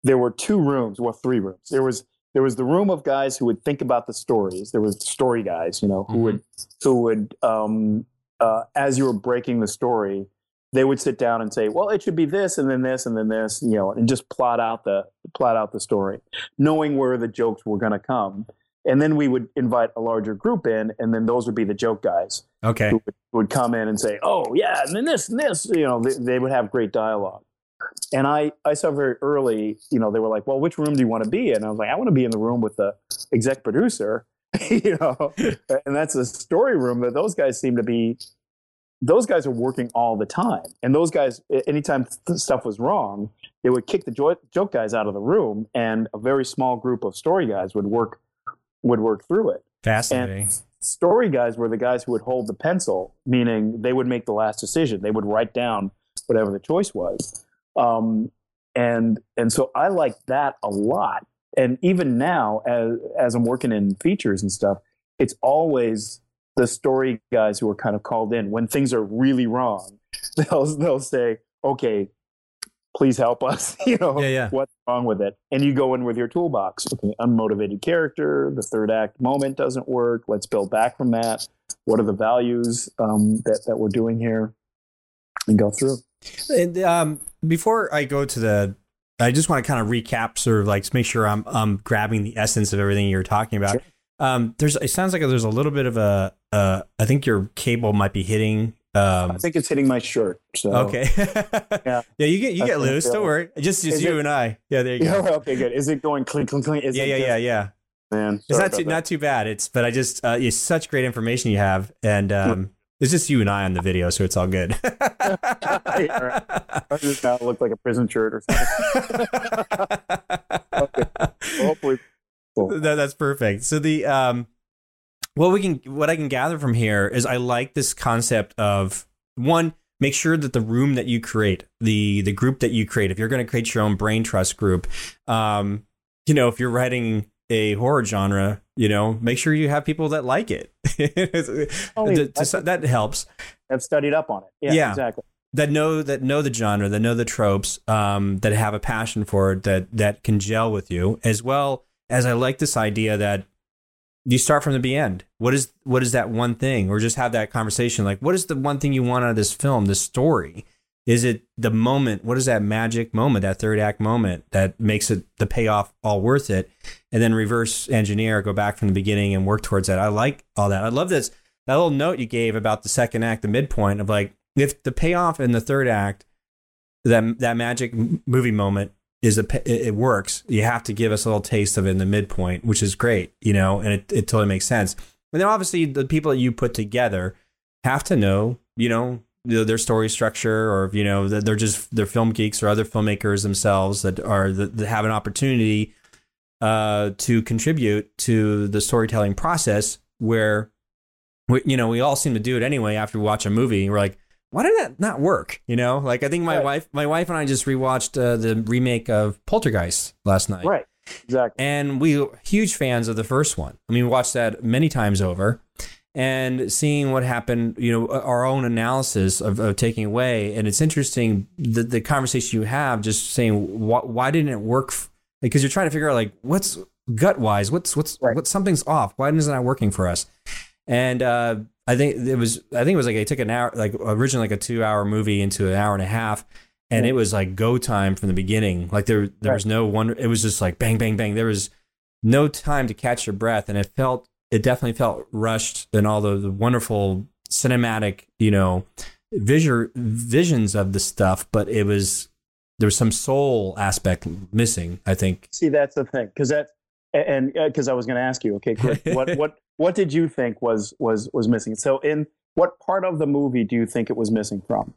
there were two rooms, well, three rooms. There was there was the room of guys who would think about the stories. There was story guys, you know, who would who would um, uh, as you were breaking the story, they would sit down and say, "Well, it should be this, and then this, and then this," you know, and just plot out the plot out the story, knowing where the jokes were going to come. And then we would invite a larger group in, and then those would be the joke guys Okay. who would, who would come in and say, "Oh, yeah," and then this and this. You know, they, they would have great dialogue. And I, I saw very early, you know, they were like, well, which room do you want to be in? And I was like, I want to be in the room with the exec producer, *laughs* you know, *laughs* and that's a story room that those guys seem to be, those guys are working all the time. And those guys, anytime stuff was wrong, they would kick the jo- joke guys out of the room and a very small group of story guys would work, would work through it. Fascinating. And story guys were the guys who would hold the pencil, meaning they would make the last decision. They would write down whatever the choice was. Um, and and so I like that a lot. And even now, as as I'm working in features and stuff, it's always the story guys who are kind of called in when things are really wrong. *laughs* They'll they'll say, "Okay, please help us." *laughs* you know, Yeah, yeah. what's wrong with it? And you go in with your toolbox. Okay, unmotivated character. The third act moment doesn't work. Let's build back from that. What are the values um, that that we're doing here? And go through. And, um, before I go to the, I just want to kind of recap, sort of like make sure I'm um grabbing the essence of everything you're talking about. Sure. Um, there's it sounds like there's a little bit of a, uh, I think your cable might be hitting. Um, I think it's hitting my shirt. So okay, *laughs* Yeah. yeah, you get you I get loose. Don't worry, just just Is you it- and I. Yeah, there you Yeah, go. *laughs* okay, good. Is it going clink, clink, clink? Is Yeah, it yeah, just- yeah, yeah. Man, It's not too about not too bad. It's but I just uh, it's such great information you have, and um, it's just you and I on the video, so it's all good. Yeah. I just now look like a prison shirt or something. *laughs* Hopefully, cool. That- that's perfect. So the um, what we can what I can gather from here is I like this concept of one make sure that the room that you create the the group that you create if you're going to create your own brain trust group um you know if you're writing a horror genre you know make sure you have people that like it *laughs* Oh, To- to- that helps I've studied up on it. Yeah, Yeah. exactly. that know that know the genre, that know the tropes, um, that have a passion for it, that that can gel with you, as well as I like this idea that you start from the end. What is what is that one thing, or just have that conversation? Like, what is the one thing you want out of this film, this story? Is it the moment? What is that magic moment, that third act moment that makes it the payoff all worth it? And then reverse engineer, go back from the beginning and work towards that. I like all that. I love this that little note you gave about the second act, the midpoint of like if the payoff in the third act, that that magic movie moment is it, it works. You have to give us a little taste of it in the midpoint, which is great, you know, and it, it totally makes sense. And then obviously the people that you put together have to know, you know, their story structure, or you know, they're just they're film geeks or other filmmakers themselves that are that have an opportunity uh, to contribute to the storytelling process where we, you know we all seem to do it anyway after we watch a movie we're like why did that not work you know like i think my Right. wife my wife and i just rewatched uh, the remake of poltergeist last night Right. Exactly. and we were huge fans of the first one. I mean, we watched that many times over, and seeing what happened, you know, our own analysis of, of taking away, and it's interesting the the conversation you have, just saying why, why didn't it work? f- Because you're trying to figure out like what's gut wise, what's what's Right. what something's off. Why isn't that working for us? And uh, I think it was I think it was like they took an hour, like originally like a two hour movie into an hour and a half. And it was like go time from the beginning. Like there, there was no one. It was just like bang, bang, bang. There was no time to catch your breath, and it felt, it definitely felt rushed. And all the, the wonderful cinematic, you know, vision visions of the stuff, but it was there was some soul aspect missing. I think. See, that's the thing, because that, and uh, because I was going to ask you, okay, great. what *laughs* what what did you think was was was missing? So, in what part of the movie do you think it was missing from?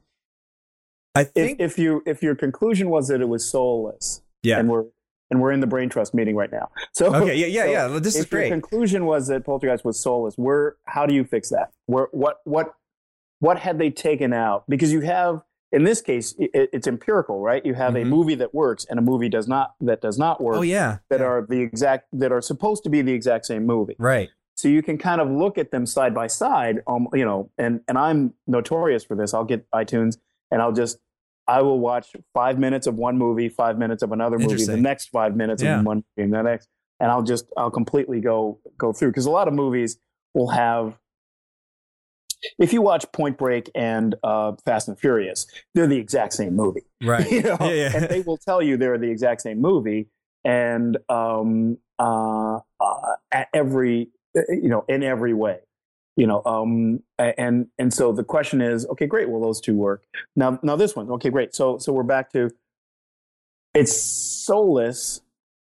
I think. if you if your conclusion was that it was soulless, yeah. and we're and we're in the brain trust meeting right now. So Okay. Yeah. Yeah. so yeah. This is if your great. conclusion was that Poltergeist was soulless, where how do you fix that? Where what what what had they taken out? Because you have in this case it, it's empirical, right? You have Mhm. a movie that works and a movie does not that does not work Oh yeah. that yeah. are the exact that are supposed to be the exact same movie. right. So you can kind of look at them side by side, um, you know, and and I'm notorious for this. I'll get iTunes and I'll just I will watch five minutes of one movie, five minutes of another movie, the next five minutes Yeah. of one movie, and the next, and I'll just I'll completely go go through because a lot of movies will have. If you watch Point Break and uh, Fast and Furious, they're the exact same movie Right. *laughs* you know, Yeah, yeah. and they will tell you they're the exact same movie, and um, uh, uh, at every, you know, in every way, you know, um, and and so the question is, okay, great, Will those two work now. Now this one, okay, great. So so we're back to it's soulless.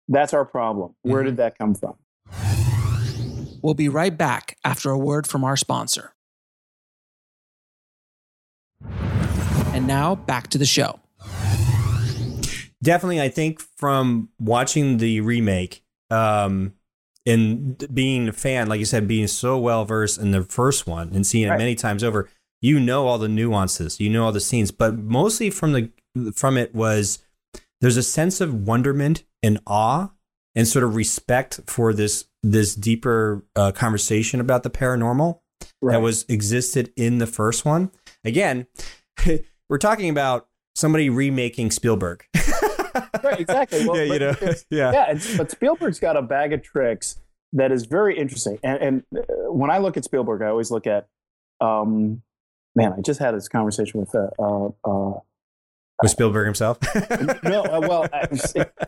That's our problem. Where Mm-hmm. did that come from? We'll be right back after a word from our sponsor. And now back to the show. definitely i think from watching the remake um and being a fan like you said being so well versed in the first one and seeing it many times over you know all the nuances you know all the scenes but mostly from the from it was there's a sense of wonderment and awe and sort of respect for this this deeper uh, conversation about the paranormal that was existed in the first one. Again *laughs* we're talking about somebody remaking spielberg right, exactly. Well, yeah, you but know, *laughs* yeah. yeah, it's, but Spielberg's got a bag of tricks that is very interesting. And, and uh, when I look at Spielberg, I always look at, um, man, I just had this conversation with uh, uh, uh, With Spielberg himself. *laughs* no, uh, well, I,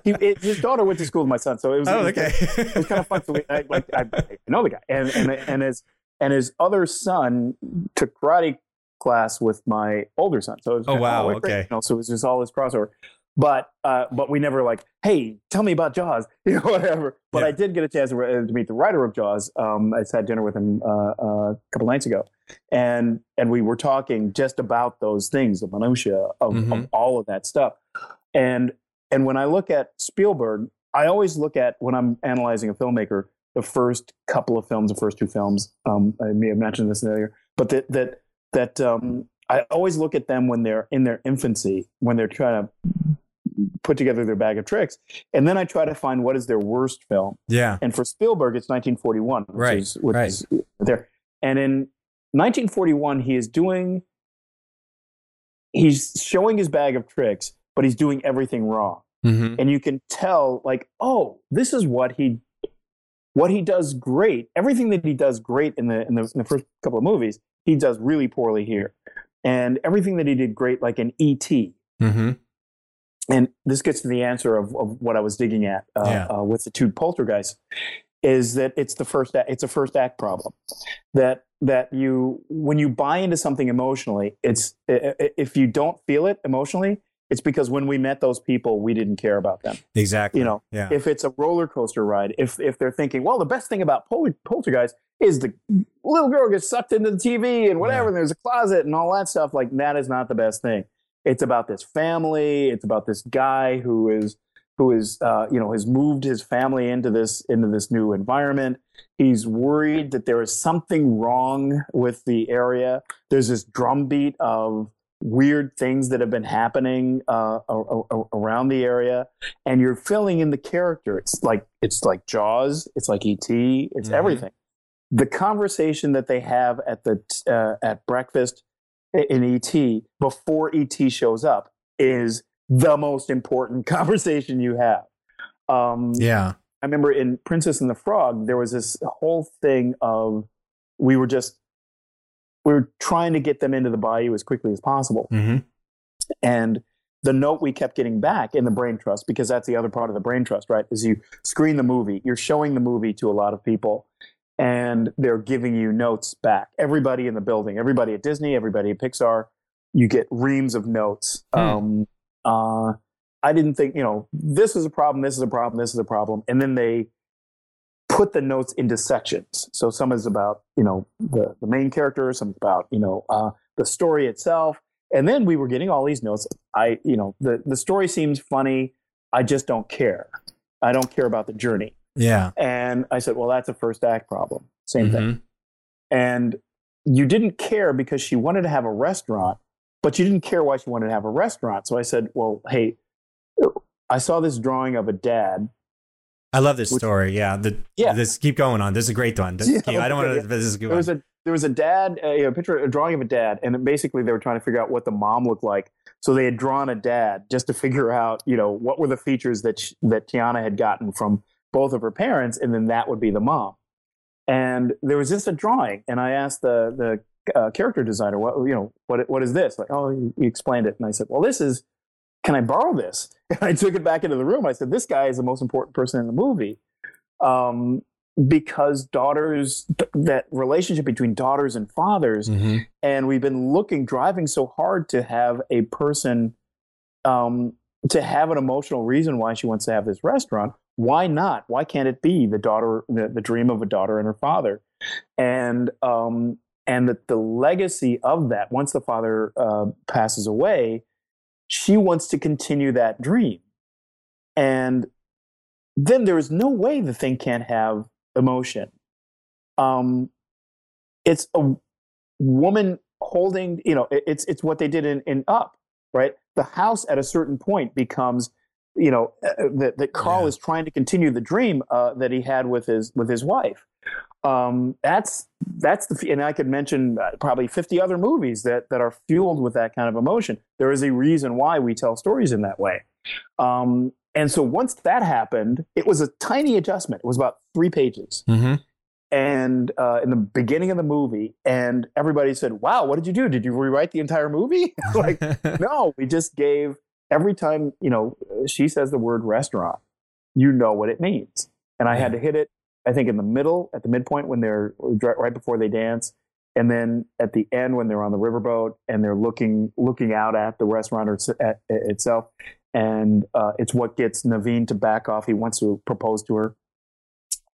he, it, his daughter went to school with my son, so it was. oh, it was okay. it was kind of fun. So we, I, like, I, I know the guy, and and and his and his other son took karate class with my older son. So it was Oh, wow, great, okay. You know, so it was just all this crossover. But uh, but we never like, hey, tell me about Jaws, *laughs* you know, whatever. But Yeah. I did get a chance to, to meet the writer of Jaws. Um, I had dinner with him uh, uh, a couple nights ago, and and we were talking just about those things, the minutia of, of Mhm. all of that stuff. And and when I look at Spielberg, I always look at when I'm analyzing a filmmaker, the first couple of films, the first two films. Um, I may have mentioned this earlier, but that that that um, I always look at them when they're in their infancy, when they're trying to put together their bag of tricks, and then I try to find what is their worst film. yeah. And for Spielberg, it's 1941, which Right, is which right. is there. And in 1941, he is doing, he's showing his bag of tricks, but he's doing everything wrong. Mm-hmm. And you can tell, like, oh, this is what he, what he does great. Everything that he does great in the in the, in the first couple of movies, he does really poorly here. And everything that he did great, like in E.T., Mm-hmm. And this gets to the answer of, of what I was digging at uh, Yeah. uh, with the two poltergeists, is that it's the first act, it's a first act problem. That that you when you buy into something emotionally, it's if you don't feel it emotionally, it's because when we met those people, we didn't care about them. Exactly. You know, Yeah. if it's a roller coaster ride, if if they're thinking, well, the best thing about pol- poltergeist is the little girl gets sucked into the TV and whatever, Yeah. and there's a closet and all that stuff, like that is not the best thing. It's about this family. It's about this guy who is who is uh, you know has moved his family into this into this new environment. He's worried that there is something wrong with the area. There's this drumbeat of weird things that have been happening uh, around the area, and you're filling in the character. It's like it's like Jaws. It's like ET. It's Mhm. everything. The conversation that they have at the uh, at breakfast in ET before ET shows up is the most important *laughs* conversation you have. Um, yeah. I remember in Princess and the Frog, there was this whole thing of we were just we were trying to get them into the bayou as quickly as possible, Mm-hmm. and the note we kept getting back in the brain trust because that's the other part of the brain trust, right? Is you screen the movie, you're showing the movie to a lot of people, and they're giving you notes back. Everybody in the building, everybody at Disney, everybody at Pixar, you get reams of notes. Hmm. Um, uh, I didn't think, you know, this is a problem, this is a problem, this is a problem. And then they put the notes into sections. So some is about, you know, the, the main character, some about, you know, uh, the story itself. And then we were getting all these notes. I, you know, the, the story seems funny. I just don't care. I don't care about the journey. Yeah. And I said, well, that's a first act problem. Same thing. Mhm. And you didn't care because she wanted to have a restaurant, but you didn't care why she wanted to have a restaurant. So I said, well, hey, I saw this drawing of a dad. I love this Which- story. Yeah. The, Yeah. This keep going on. This is a great one. This, *laughs* Yeah, keep- I don't want to. This is good There was a there was a dad, a, a picture, a drawing of a dad, and basically they were trying to figure out what the mom looked like. So they had drawn a dad just to figure out, you know, what were the features that sh- that Tiana had gotten from both of her parents, and then that would be the mom. And there was just a drawing, and I asked the the uh, character designer, what you know, what what is this? Like, oh, you, you explained it, and I said, well, this is. Can I borrow this? *laughs* And I took it back into the room. I said, this guy is the most important person in the movie. Um, because daughters that relationship between daughters and fathers Mhm. and we've been looking driving so hard to have a person um, to have an emotional reason why she wants to have this restaurant. Why not? Why can't it be the daughter, the, the dream of a daughter and her father? And um, and that the legacy of that, once the father uh, passes away, she wants to continue that dream. And then there is no way the thing can't have emotion. Um, it's a woman holding, you know, it's it's what they did in, in Up, right? The house at a certain point becomes, you know, uh, uh that that Carl yeah. is trying to continue the dream uh, that he had with his with his wife. Um, that's that's the and I could mention uh, probably 50 other movies that that are fueled with that kind of emotion. There is a reason why we tell stories in that way. Um, and so once that happened, it was a tiny adjustment. It was about three pages. Mm-hmm. And uh, in the beginning of the movie, and everybody said, "Wow, what did you do? Did you rewrite the entire movie?" *laughs* like, *laughs* no, we just gave every time you know she says the word restaurant, you know what it means. And I had to hit it I think in the middle, at the midpoint when they're right before they dance, and then at the end when they're on the riverboat and they're looking looking out at the restaurant or at, itself, and uh, it's what gets Naveen to back off. He wants to propose to her,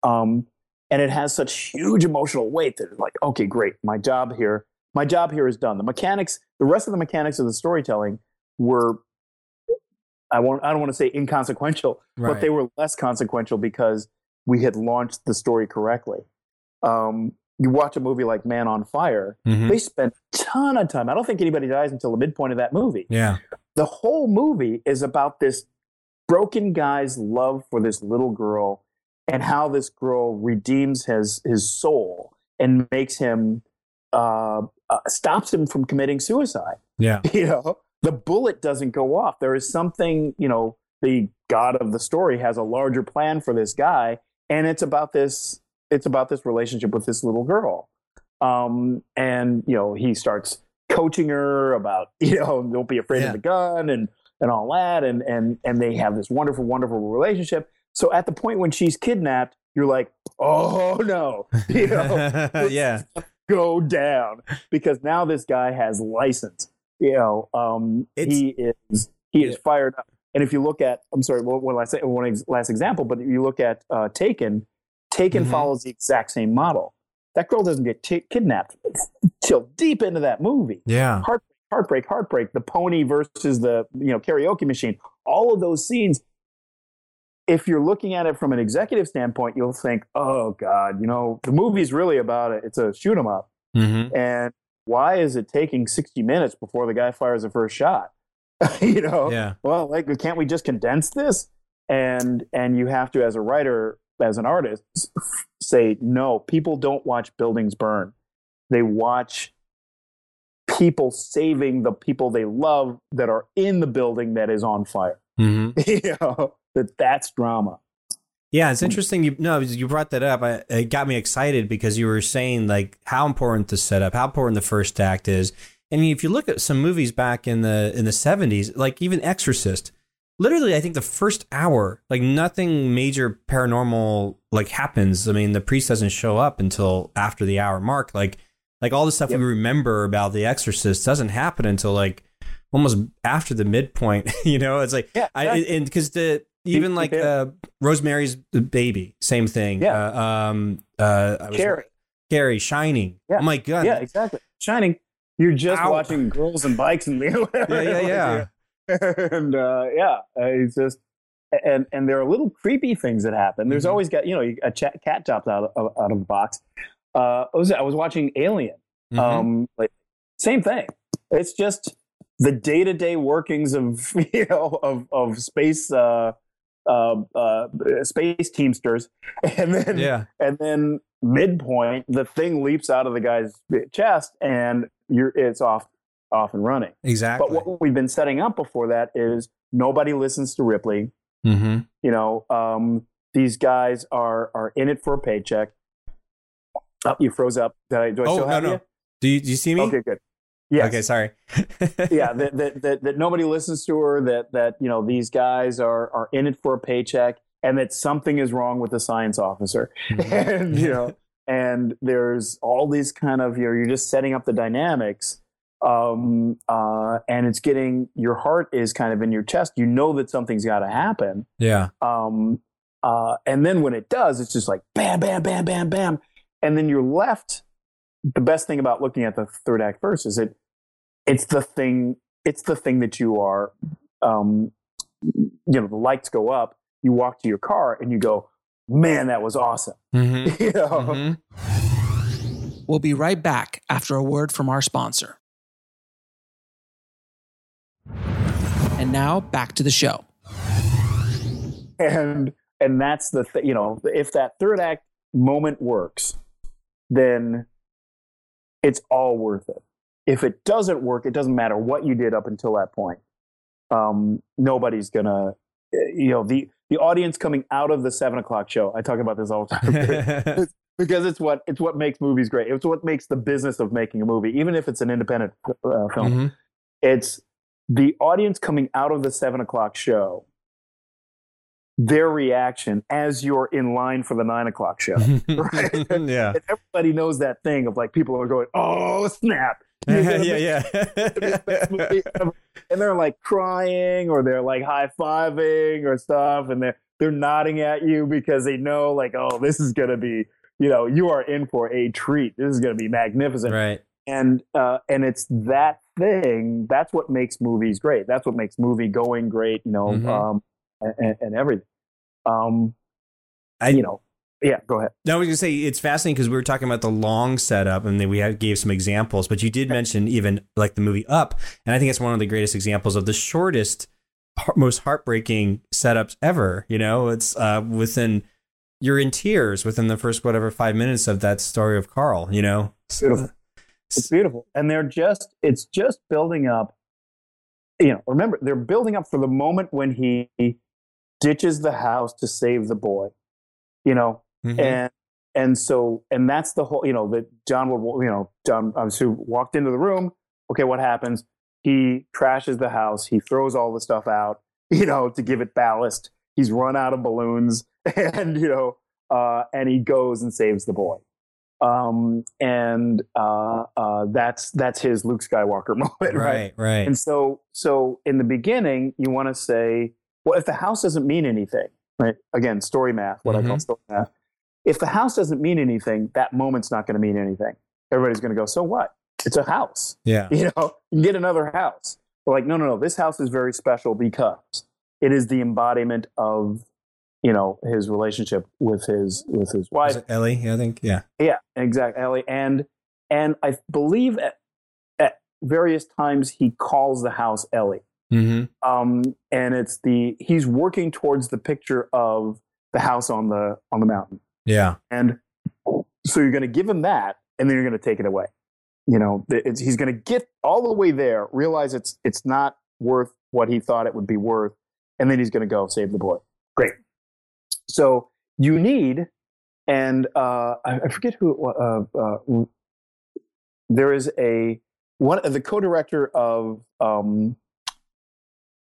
um, and it has such huge emotional weight that it's like, okay, great, my job here, my job here is done. The mechanics, the rest of the mechanics of the storytelling were I won't I don't want to say inconsequential, right. but they were less consequential because we had launched the story correctly. Um, you watch a movie like Man on Fire, mm-hmm. they spend a ton of time. I don't think anybody dies until the midpoint of that movie. Yeah. The whole movie is about this broken guy's love for this little girl and how this girl redeems his his soul and makes him uh, uh, stops him from committing suicide. Yeah. *laughs* You know, the bullet doesn't go off. There is something, you know, the god of the story has a larger plan for this guy and it's about this it's about this relationship with this little girl. Um, and you know he starts coaching her about *laughs* you know don't be afraid yeah. of the gun and and all that and and and they have this wonderful wonderful relationship. So at the point when she's kidnapped you're like oh no. *laughs* You know *laughs* yeah. go down because now this guy has license you know um, he is he is fired up and if you look at, I'm sorry, one last one last example, but if you look at uh, Taken, Taken mm-hmm. follows the exact same model. That girl doesn't get t- kidnapped till deep into that movie. Yeah, heartbreak, heartbreak, heartbreak. The pony versus the you know karaoke machine. All of those scenes. If you're looking at it from an executive standpoint, you'll think, "Oh God, you know, the movie's really about it. It's a shoot 'em up." Mm-hmm. And why is it taking 60 minutes before the guy fires the first shot? *laughs* you know? Yeah. Well like can't we just condense this? And and you have to as a writer as an artist say no people don't watch buildings burn. They watch people saving the people they love that are in the building that is on fire. Mm-hmm. *laughs* you know? That that's drama yeah, it's interesting. You no, you brought that up. I, it got me excited because you were saying like how important the setup, how important the first act is, I mean, if you look at some movies back in the in the seventies, like even Exorcist, literally, I think the first hour, like nothing major paranormal like happens. I mean, the priest doesn't show up until after the hour mark. Like, like all the stuff yep. we remember about the Exorcist doesn't happen until like almost after the midpoint. *laughs* you know, it's like yeah, I and because the even like uh, Rosemary's Baby, same thing. Yeah. Uh, um. Uh. Carrie. Carrie, Shining. Yeah. Oh my god. Yeah. Exactly. Shining you're just Ow. watching girls and bikes and *laughs* yeah, yeah, yeah. and uh, yeah, uh, it's just and and there are little creepy things that happen. There's mm-hmm. always got you know a cat, cat drops out of out of the box. Uh, I was I was watching Alien. Mm-hmm. Um, like same thing. It's just the day to day workings of *laughs* you know of of space. Uh, uh, uh, space teamsters, *laughs* and then yeah. and then midpoint, the thing leaps out of the guy's chest, and you're it's off off and running. Exactly. But what we've been setting up before that is nobody listens to Ripley. Mm-hmm. You know, um, these guys are are in it for a paycheck. Oh, you froze up. Did I, do I oh, still have no. you? Do you do you see me? Okay, good. Yeah. Okay, sorry. *laughs* yeah, that, that, that that nobody listens to her. That that you know these guys are are in it for a paycheck, and that something is wrong with the science officer. Mm-hmm. *laughs* and you know, and there's all these kind of you know you're just setting up the dynamics um, uh, and it's getting your heart is kind of in your chest. You know that something's got to happen. Yeah. Um, uh, and then when it does, it's just like bam, bam, bam, bam, bam, and then you're left. The best thing about looking at the third act first is it, it's the thing. It's the thing that you are. Um, you know, the lights go up. You walk to your car and you go, "Man, that was awesome." Mm-hmm. *laughs* you know? Mm-hmm. We'll be right back after a word from our sponsor. And now back to the show. and and that's the th- you know if that third act moment works then it's all worth it if it doesn't work it doesn't matter what you did up until that point um, nobody's gonna you know the the audience coming out of the seven o'clock show i talk about this all the time *laughs* *laughs* because it's what it's what makes movies great it's what makes the business of making a movie even if it's an independent uh, film Mhm. it's the audience coming out of the seven o'clock show their reaction as you're in line for the nine o'clock show *laughs* Right. yeah. and everybody knows that thing of like people are going oh snap *laughs* yeah, yeah, make the best movie yeah. and they're like crying or they're like high-fiving or stuff and they're they're nodding at you because they know like oh this is gonna be you know you are in for a treat this is gonna be magnificent right. and uh, and it's that thing that's what makes movies great that's what makes movie going great you know Mhm. um and, and everything um I- you know yeah go ahead No, I was gonna say it's fascinating because we were talking about the long setup, and then we had, gave some examples. But you did mention even like the movie Up, and I think it's one of the greatest examples of the shortest, most heartbreaking setups ever. You know, it's uh, within you're in tears within the first whatever five minutes of that story of Carl. You know, beautiful it's beautiful and they're just it's just building up you know remember they're building up for the moment when he ditches the house to save the boy you know Mhm. and and so and that's the whole you know that john would you know john obviously walked into the room okay what happens he trashes the house he throws all the stuff out *laughs* you know to give it ballast he's run out of balloons *laughs* and you know uh, and he goes and saves the boy um, and uh, uh, that's that's his luke skywalker *laughs* moment right right, right, and so, so in the beginning, you want to say, well, if the house doesn't mean anything, right? Again, story math, what I call Mhm. story math. If the house doesn't mean anything, that moment's not going to mean anything. Everybody's going to go, so what? It's a house. yeah, *laughs* You know, you can get another house. But like, no, no, no. This house is very special because it is the embodiment of, you know, his relationship with his with his wife. Ellie, I think, yeah, Yeah, exactly, Ellie. And and I believe at, at various times he calls the house Ellie. mm-hmm. Um, and it's the he's working towards the picture of the house on the on the mountain. Yeah, And so you're going to give him that, and then you're going to take it away. You know, it's, he's going to get all the way there, realize it's it's not worth what he thought it would be worth, and then he's going to go save the boy. Great. So you need, and uh, I, I forget who. Uh, uh, there is a one the co-director of um,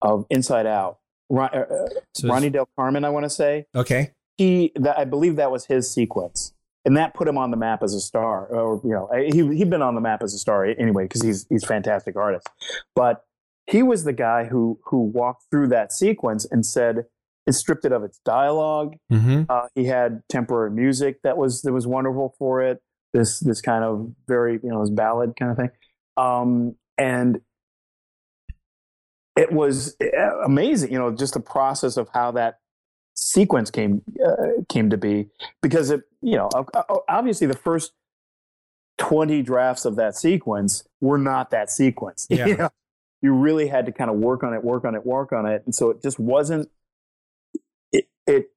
of Inside Out, Ron, uh, uh, So Ronnie Del Carmen. I want to say okay, he that I believe that was his sequence, and that put him on the map as a star. Or you know, he he'd been on the map as a star anyway because he's he's a fantastic artist. But he was the guy who who walked through that sequence and said it stripped it of its dialogue. mm-hmm. Uh, he had temporary music that was that was wonderful for it. This this kind of very you know this ballad kind of thing, um, and it was uh, amazing. You know, just the process of how that sequence came uh, came to be because it you know obviously the first 20 drafts of that sequence were not that sequence *laughs* Yeah. you know you really had to kind of work on it work on it work on it and so it just wasn't it it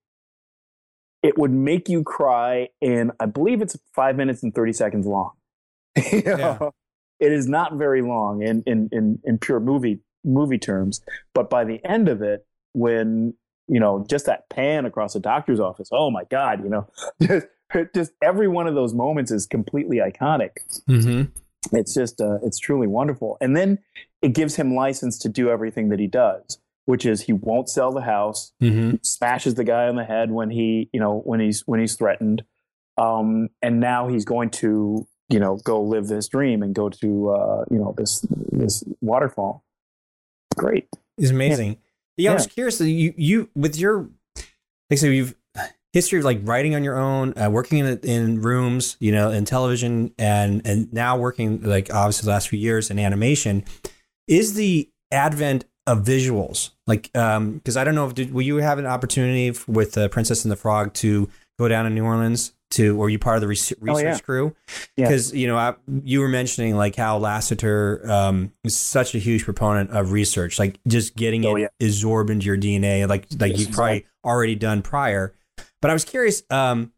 it would make you cry and i believe it's 5 minutes and 30 seconds long *laughs* You know? Yeah. it is not very long in, in in in pure movie movie terms but by the end of it when you know just that pan across a doctor's office oh my god you know *laughs* just, just every one of those moments is completely iconic Mm-hmm. it's just uh, it's truly wonderful and then it gives him license to do everything that he does which is he won't sell the house Mm-hmm. smashes the guy on the head when he you know when he's when he's threatened um, and now he's going to you know go live this dream and go to uh, you know this this waterfall. Great. It's amazing. Yeah, I was curious. You you with your like so you've history of like writing on your own, uh, working in in rooms, you know, in television, and and now working like obviously the last few years in animation. Is the advent of visuals like um because I don't know if did will you have an opportunity with uh, Princess and the Frog to go down to New Orleans to or you part of the res- research Oh, yeah. crew Yeah. because you know I, you were mentioning like how Lasseter um, is such a huge proponent of research, like just getting Oh, it yeah. absorbed into your DNA, like like Yes, you've probably already done prior. But I was curious, um,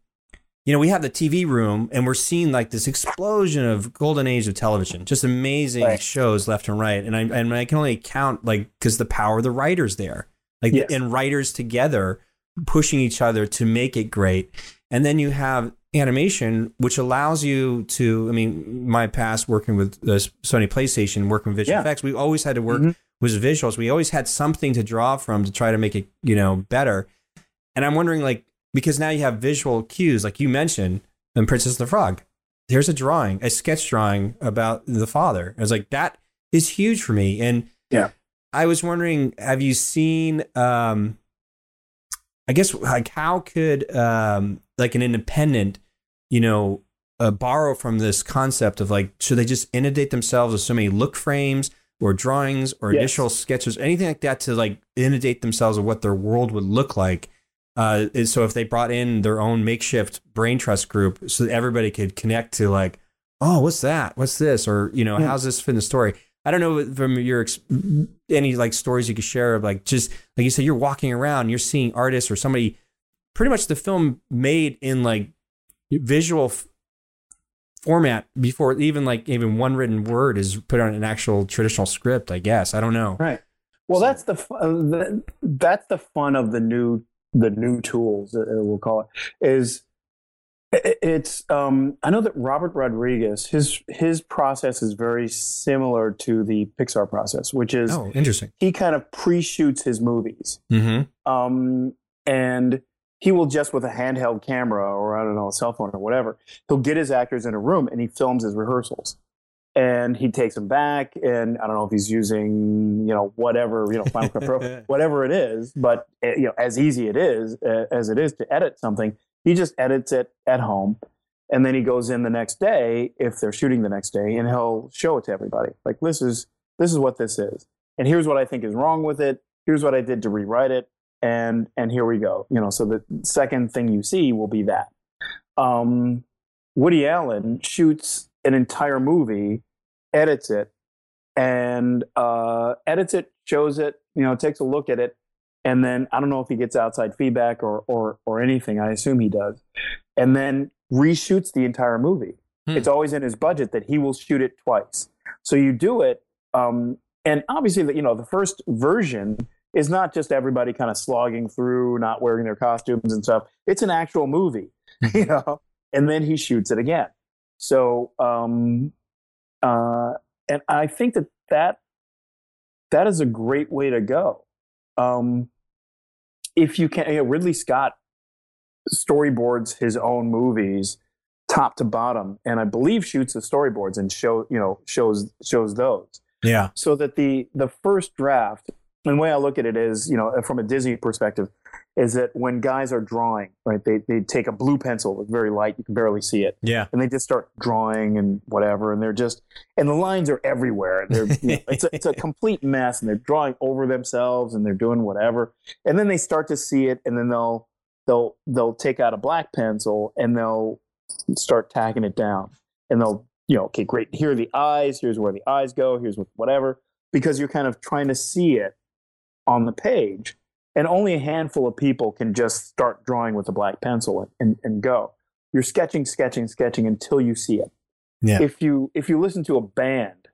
you know, we have the TV room, and we're seeing like this explosion of golden age of television, just amazing Right. shows left and right, and I and I can only count like because the power of the writers there, like Yes. and writers together pushing each other to make it great. And then you have animation, which allows you to, I mean, my past working with the Sony PlayStation, working with visual Yeah. effects, we always had to work Mhm. with visuals. We always had something to draw from to try to make it, you know, better. And I'm wondering, like, because now you have visual cues, like you mentioned in Princess and the Frog. There's a drawing, a sketch drawing about the father. I was like, that is huge for me. And Yeah. I was wondering, have you seen um I guess like how could um like an independent, you know, uh, borrow from this concept of like should they just inundate themselves with so many look frames or drawings or Yes. initial sketches, anything like that to like inundate themselves of what their world would look like. Uh, so if they brought in their own makeshift brain trust group, so that everybody could connect to like, oh, what's that? What's this? Or you know, Yeah. how's this fit in the story? I don't know from your ex- any like stories you could share of like just like you said, you're walking around, you're seeing artists or somebody. Pretty much the film made in like visual f- format before even like even one written word is put on an actual traditional script. I guess I don't know. Right. Well, So- that's the, uh, the that's the fun of the new the new tools uh, we'll call it is it's um I know that Robert Rodriguez his his process is very similar to the Pixar process, which is Oh, interesting. he kind of pre-shoots his movies. Mm-hmm. um, and he will just with a handheld camera or I don't know a cell phone or whatever, he'll get his actors in a room and he films his rehearsals, and he takes them back. And I don't know if he's using you know whatever you know Final Cut Pro, *laughs* whatever it is, but uh, you know as easy it is uh, as it is to edit something, he just edits it at home. And then he goes in the next day, if they're shooting the next day, and he'll show it to everybody. Like this is this is what this is, and here's what I think is wrong with it. Here's what I did to rewrite it and and here we go you know so the second thing you see will be that um woody allen shoots an entire movie edits it and uh edits it shows it you know takes a look at it and then i don't know if he gets outside feedback or or or anything i assume he does and then reshoots the entire movie Hmm. it's always in his budget that he will shoot it twice so you do it um and obviously the, you know the first version is not just everybody kind of slogging through, not wearing their costumes and stuff. It's an actual movie, *laughs* you know. And then he shoots it again. So, um, uh, and I think that that that is a great way to go. Um, if you can, you know, Ridley Scott storyboards his own movies top to bottom, and I believe shoots the storyboards and show you know shows shows those Yeah. so that the the first draft and the way I look at it is, you know, uh, from a Disney perspective, is that when guys are drawing, right, they they take a blue pencil, it's very light, you can barely see it, Yeah. and they just start drawing and whatever, and they're just and the lines are everywhere. They're you know, it's a, it's a *laughs* complete mess, and they're drawing over themselves, and they're doing whatever, and then they start to see it, and then they'll they'll they'll take out a black pencil and they'll start tacking it down, and they'll you know, okay, great. Here are the eyes. Here's where the eyes go. Here's what, whatever. Because you're kind of trying to see it on the page, and only a handful of people can just start drawing with a black pencil and, and go. You're sketching, sketching, sketching until you see it. Yeah. If you if you listen to a band,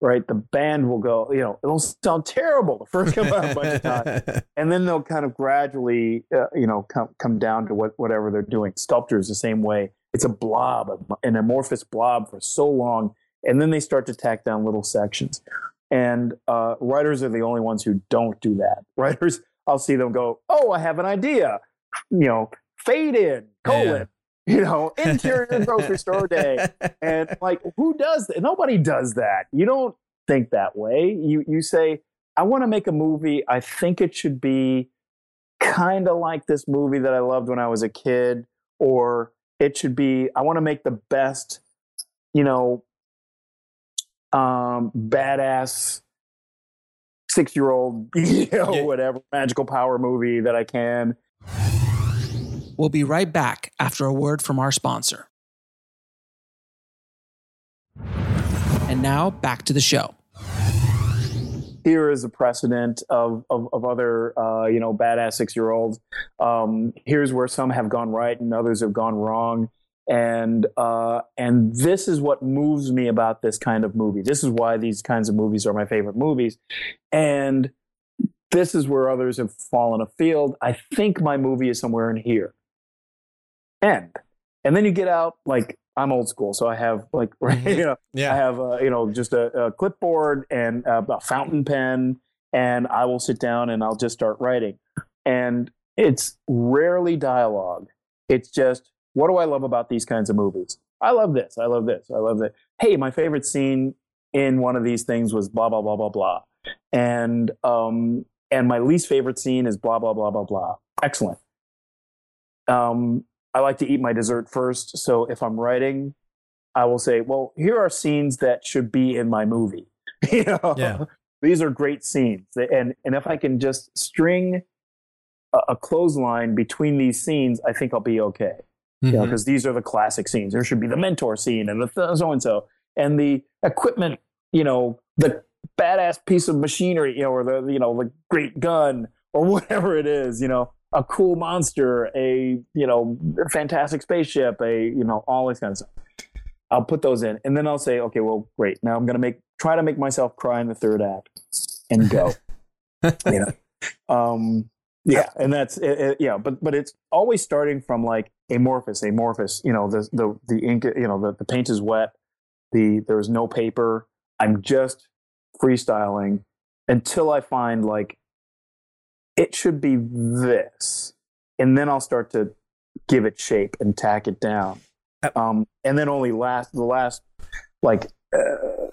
right, the band will go. You know, it'll sound terrible the first out a bunch of times *laughs* and then they'll kind of gradually, uh, you know, come come down to what whatever they're doing. Sculpture is the same way. It's a blob, an amorphous blob for so long, and then they start to tack down little sections. And uh, writers are the only ones who don't do that. *laughs* Writers, I'll see them go, "Oh, I have an idea," you know, fade in colon, you know, interior *laughs* grocery store day. And like, who does that? Nobody does that. You don't think that way. You you say, I want to make a movie. I think it should be kind of like this movie that I loved when I was a kid, or it should be, I want to make the best, you know, um, badass six year old, *laughs* you know, Yeah. whatever magical power movie that I can. We'll be right back after a word from our sponsor. And now back to the show. here is a precedent of of, of other uh, you know badass six year olds. Um, here's where some have gone right and others have gone wrong, and uh, and this is what moves me about this kind of movie. This is why these kinds of movies are my favorite movies, and this is where others have fallen afield. I think my movie is somewhere in here. End. And then you get out like I'm old school, so I have like *laughs* you know yeah. I have uh, you know just a, a clipboard and a, a fountain pen, and I will sit down and I'll just start writing. And it's rarely dialogue. It's just what do I love about these kinds of movies? I love this. I love this. I love that. Hey, my favorite scene in one of these things was blah blah blah blah blah, and um and my least favorite scene is blah blah blah blah blah. Excellent. Um, I like to eat my dessert first, so if I'm writing, I will say, well, here are scenes that should be in my movie. *laughs* you know, Yeah. these are great scenes, and and if I can just string a, a clothesline between these scenes, I think I'll be okay. You know, because these are the classic scenes. There should be the mentor scene and the so and so, and the equipment. You know, the badass piece of machinery, you know, or the you know the great gun or *laughs* whatever it is. You know, a cool monster, a you know fantastic spaceship, a you know all this kind of stuff. I'll put those in, and then I'll say, okay, well, great. Now I'm gonna make try to make myself cry in the third act, and go. *laughs* you know, um, yeah, and that's it, it- yeah, but but it's always starting from like amorphous, amorphous. You know, the the the ink, you know, the the paint is wet. The there's no paper. I'm just freestyling until I find like it should be this, and then I'll start to give it shape and tack it down. Um, and then only last the last like uh,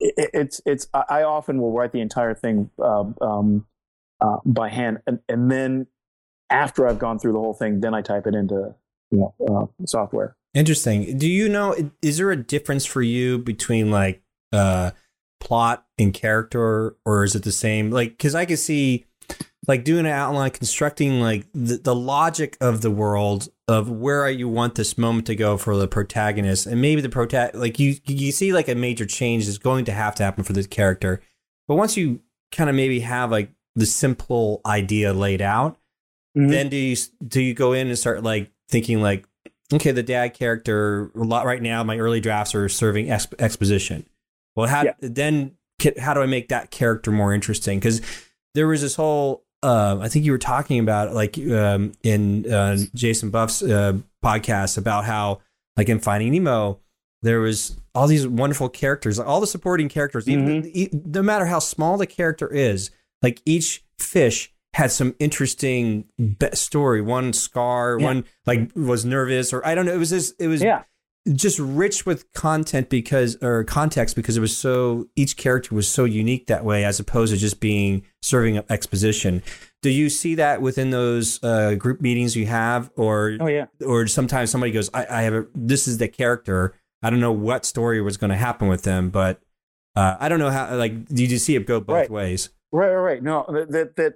it, it's it's I often will write the entire thing um, um, uh, by hand, and, and then after I've gone through the whole thing, then I type it into you know uh, software. Interesting. Do you know? Is there a difference for you between like uh, plot and character, or is it the same? Like, because I can see like doing an outline, constructing like the, the logic of the world of where you want this moment to go for the protagonist, and maybe the prota like you you see like a major change is going to have to happen for the character, but once you kind of maybe have like the simple idea laid out, Mhm. then do you do you go in and start like thinking like okay the dad character a lot right now my early drafts are serving exp- exposition well how Yeah. then how do i make that character more interesting because there was this whole uh, i think you were talking about like um, in uh, jason buff's uh, podcast about how like in finding nemo there was all these wonderful characters all the supporting characters even e- no matter how small the character is like each fish had some interesting story. One scar, Yeah. one like was nervous, or I don't know. It was just it was Yeah, just rich with content because or context because it was so each character was so unique that way as opposed to just being serving up exposition. Do you see that within those uh, group meetings you have, or oh yeah. or sometimes somebody goes, I, I have a this is the character. I don't know what story was going to happen with them, but uh, I don't know how. Like, did you see it go both Right. ways? Right, right, right. No, that that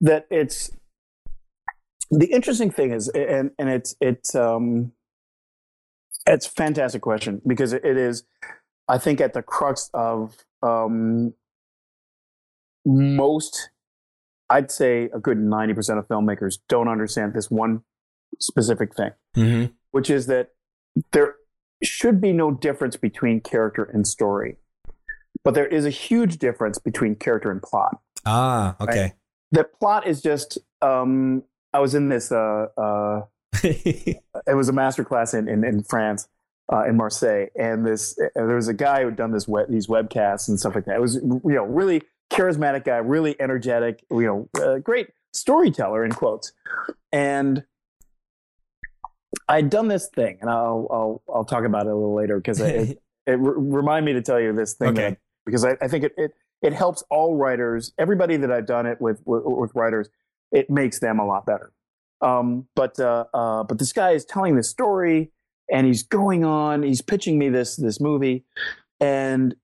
that, it's the interesting thing is, and and it's it's um, it's a fantastic question because it, is, I think, at the crux of um, most, I'd say, a good ninety percent of filmmakers don't understand this one specific thing, Mm-hmm. which is that there should be no difference between character and story, but there is a huge difference between character and plot Ah, okay. The plot is just um i was in this uh uh *laughs* it was a master class in in, in france uh, in marseille and this uh, there was a guy who had done this web, these webcasts and stuff like that it was you know really charismatic guy really energetic you know uh, great storyteller in quotes and I'd done this thing, and I'll I'll I'll talk about it a little later because it, *laughs* it re- remind me to tell you this thing Okay. that- because I, I think it, it it helps all writers, everybody that I've done it with with, with writers, it makes them a lot better. Um, but uh, uh, but this guy is telling this story, and he's going on. He's pitching me this this movie, and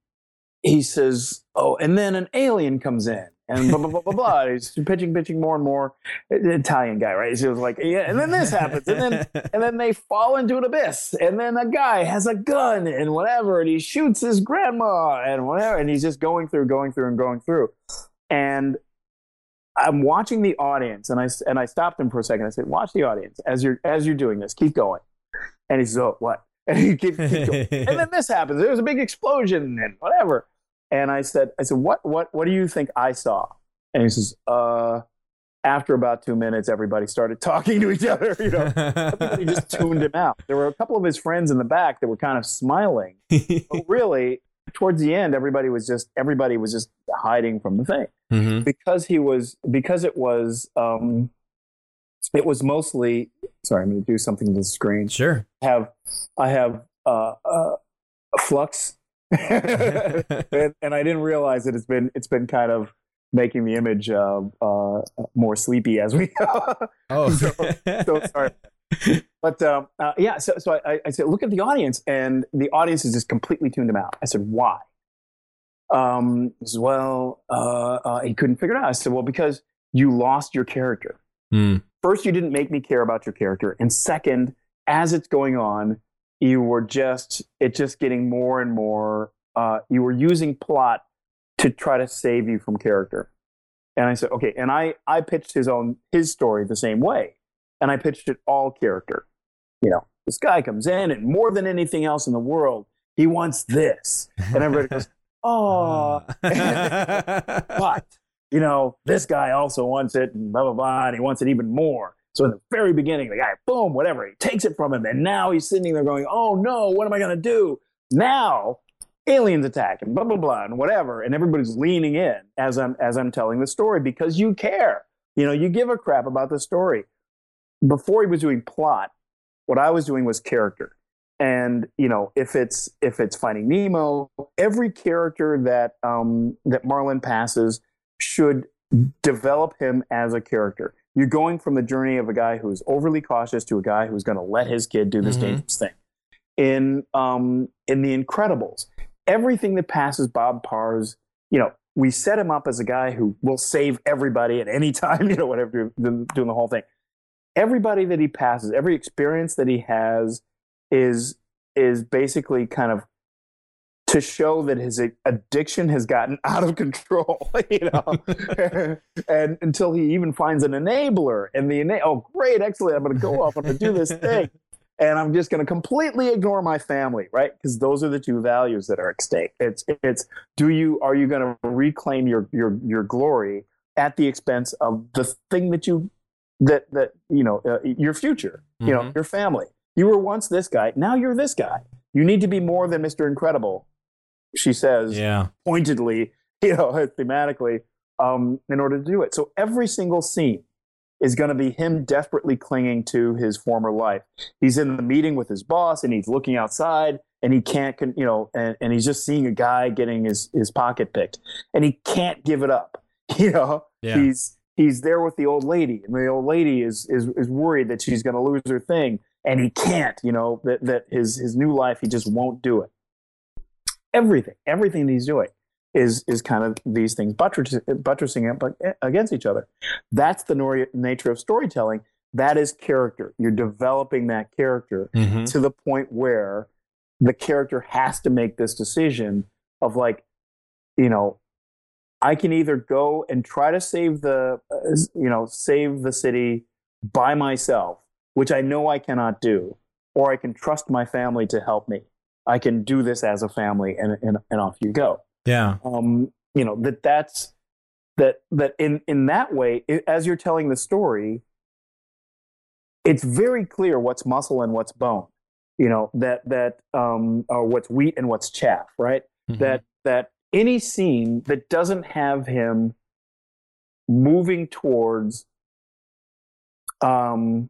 he says, "Oh, and then an alien comes in." And blah blah blah blah blah. He's pitching, pitching more and more. Italian guy, right? So it was like, yeah, and then this happens, and then *laughs* and then they fall into an abyss and then a guy has a gun and whatever and he shoots his grandma and whatever and he's just going through going through and going through and i'm watching the audience and i and i stopped him for a second i said watch the audience as you're as you're doing this keep going and he says oh what *laughs* and he keeps, keeps going. and then this happens there's a big explosion and whatever and i said i said what what what do you think i saw and he says uh after about two minutes everybody started *laughs* talking to each other you know everybody just *laughs* tuned him out. There were a couple of his friends in the back that were kind of smiling, *laughs* but really, towards the end, everybody was just everybody was just hiding from the thing Mhm. because he was because it was um, it was mostly. Sorry, I'm going to do something to the screen. Sure. I have I have uh, uh, flux, *laughs* and, and I didn't realize that it's been it's been kind of making the image uh, uh, more sleepy as we go. *laughs* Oh. so sorry. *laughs* But um, uh, yeah, so, so I, I said, look at the audience, and the audience is just completely tuned him out. I said, why? Um, he says, well, uh, uh, he couldn't figure it out. I said, well, because you lost your character. Hmm. First, you didn't make me care about your character, and second, as it's going on, you were just it just getting more and more. Uh, you were using plot to try to save you from character. And I said, okay. And I, I pitched his own, his story the same way. And I pitched it all character. You know, this guy comes in and more than anything else in the world, he wants this. And everybody goes, *laughs* oh, *laughs* *laughs* but, you know, this guy also wants it and blah, blah, blah. And he wants it even more. So in the very beginning, the guy, boom, whatever, he takes it from him. And now he's sitting there going, oh no, what am I going to do? Now aliens attack and blah blah blah and whatever and everybody's leaning in as i'm as i'm telling the story because you care you know you give a crap about the story before he was doing plot what i was doing was character and you know if it's if it's finding nemo every character that um that marlin passes should develop him as a character you're going from the journey of a guy who's overly cautious to a guy who's going to let his kid do this Mhm. dangerous thing in um in the incredibles everything that passes Bob Parr's, you know, we set him up as a guy who will save everybody at any *laughs* time, you know, whatever, doing the whole thing. Everybody that he passes, every experience that he has is is basically kind of to show that his addiction has gotten out of control, *laughs* you know, *laughs* and until he even finds an enabler and the ena- oh great, excellent, I'm going to go off, I'm going to do this *laughs* thing, and I'm just going to completely ignore my family, right? Because those are the two values that are at stake. It's it's do you are you going to reclaim your your your glory at the expense of the thing that you that that you know uh, your future, you know, Mhm. your family. You were once this guy, now you're this guy. You need to be more than Mr. Incredible, she says Yeah. pointedly, *laughs* you know, thematically, um, in order to do it. So every single scene is going to be him desperately clinging to his former life. He's in the meeting with his boss and he's looking outside and he can't, con- you know, and, and he's just seeing a guy getting his, his pocket picked and he can't give it up. *laughs* You know, Yeah. he's, he's there with the old lady and the old lady is, is, is worried that she's going to lose her thing and he can't, you know, that, that his, his new life, he just won't do it. Everything, everything he's doing is is kind of these things buttressing, buttressing up against each other. That's the nor- nature of storytelling. That is character. You're developing that character Mhm. to the point where the character has to make this decision of like, you know, I can either go and try to save the, uh, you know, save the city by myself, which I know I cannot do, or I can trust my family to help me. I can do this as a family, and and, and off you go Yeah. um, you know that that's that that in in that way i as you're telling the story it's very clear what's muscle and what's bone you know that that um or what's wheat and what's chaff right Mhm. that that any scene that doesn't have him moving towards um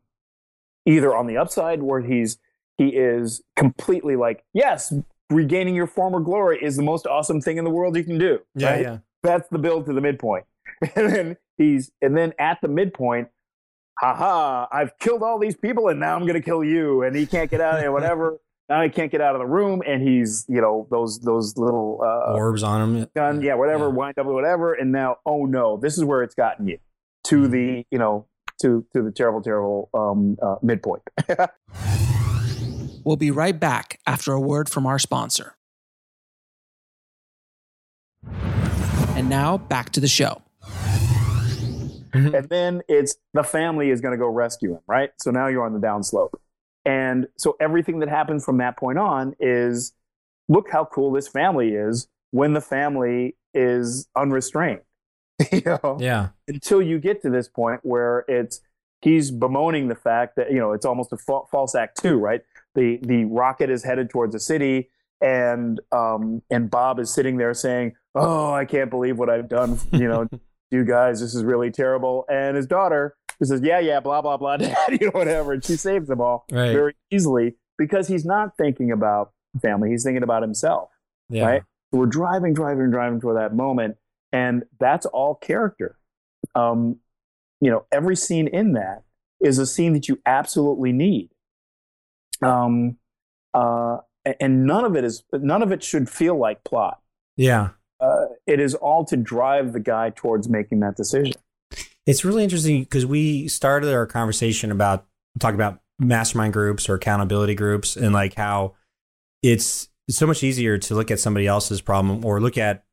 either on the upside where he's he is completely like, yes, regaining your former glory is the most awesome thing in the world you can do. Yeah, right? yeah. That's the build to the midpoint. *laughs* And then he's and then at the midpoint, haha, I've killed all these people and now I'm gonna kill you. And he can't get out and *laughs* whatever. now he can't get out of the room and he's, you know, those those little uh Orbs on him. gun, yeah, whatever, Yeah. wind up, whatever, and now, oh no, this is where it's gotten you to the, you know, to to the terrible, terrible um, uh, midpoint. *laughs* We'll be right back after a word from our sponsor. And now back to the show. and then it's the family is going to go rescue him, right? So now you're on the downslope, and so everything that happens from that point on is, look how cool this family is when the family is unrestrained. *laughs* you know, Yeah. until you get to this point where it's he's bemoaning the fact that you know it's almost a fa- false act too, right? The the rocket is headed towards the city, and um and Bob is sitting there saying, "Oh, I can't believe what I've done," you know, *laughs* you guys, this is really terrible. And his daughter who says, "Yeah, yeah, blah blah blah, *laughs* dad," you know, whatever, and she saves them all Right. very easily because he's not thinking about family; he's thinking about himself Yeah. right? So we're driving, driving, driving toward that moment, and that's all character. Um, you know, every scene in that is a scene that you absolutely need. Um, uh, and none of it is none of it should feel like plot. Yeah. Uh, it is all to drive the guy towards making that decision. It's really interesting because we started our conversation about talking about mastermind groups or accountability groups and like how it's so much easier to look at somebody else's problem or look at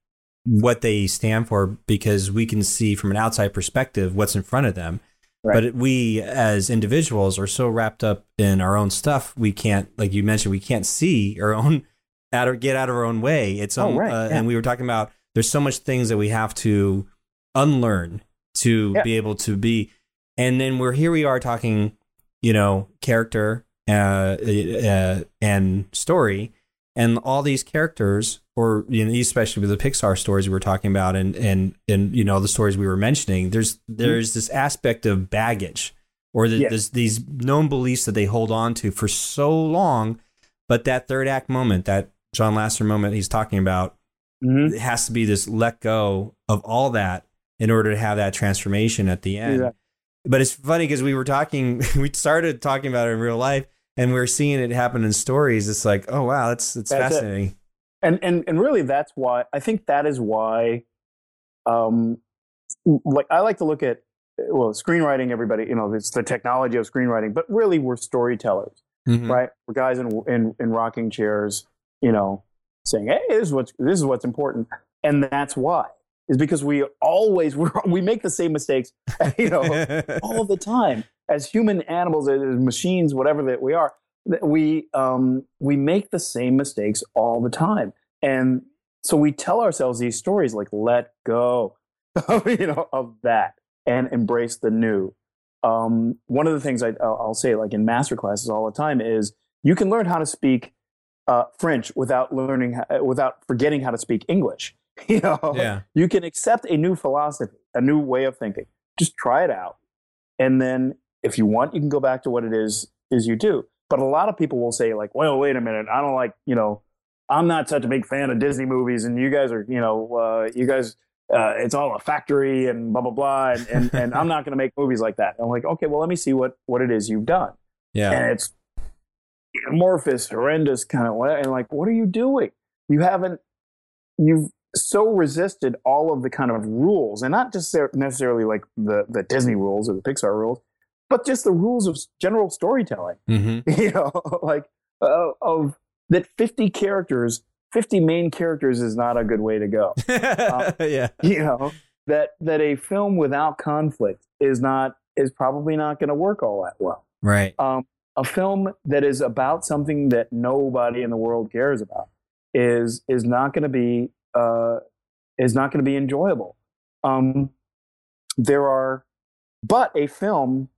what they stand for because we can see from an outside perspective what's in front of them. Right. But we as individuals are so wrapped up in our own stuff, we can't, like you mentioned, we can't see our own *laughs* out or get out of our own way. It's Oh, um, right, uh, yeah. and we were talking about there's so much things that we have to unlearn to Yeah. be able to be and then we're here we are talking you know character uh, uh and story and all these characters or you know especially with the pixar stories we were talking about and and and you know the stories we were mentioning there's there's this aspect of baggage or the, Yes. this, these known beliefs that they hold on to for so long but that third act moment that john lasseter moment he's talking about Mhm. it has to be this let go of all that in order to have that transformation at the end. Exactly. But it's funny because we were talking, *laughs* we started talking about it in real life, and we are seeing it happen in stories. It's like, oh wow, that's that's, That's it. fascinating. and and and really that's why i think that is why um like i like to look at well screenwriting everybody you know it's the technology of screenwriting but really we're storytellers Mhm. right we're guys in in in rocking chairs you know saying hey this is what's this is what's important and that's why is because we always we *laughs* we make the same mistakes *laughs* you know *laughs* all the time as human animals as machines whatever that we are that we um, we make the same mistakes all the time and so we tell ourselves these stories like let go *laughs* you know of that and embrace the new um, one of the things I, I'll, I'll say like in master classes all the time is you can learn how to speak uh, french without learning without forgetting how to speak english *laughs* you know yeah, you can accept a new philosophy, a new way of thinking. Just try it out. And then if you want, you can go back to what it is is you do. But a lot of people will say like, "Well, wait a minute. I don't like, you know, I'm not such a big fan of Disney movies and you guys are, you know, uh, you guys uh, it's all a factory and blah blah blah and and, and I'm not going to make movies like that." I'm like, "Okay, well, let me see what what it is you've done." yeah, and it's amorphous, horrendous kind of way. And like, what are you doing? You haven't, you've so resisted all of the kind of rules, and not just necessarily like the the Disney rules or the Pixar rules, but just the rules of general storytelling. hmm *laughs* You know, like uh, of that fifty characters, fifty main characters is not a good way to go. *laughs* yeah, You know that that a film without conflict is not is probably not going to work all that well right, um, a film that is about something that nobody in the world cares about is is not going to be uh, is not going to be enjoyable. Um, there are, but a film,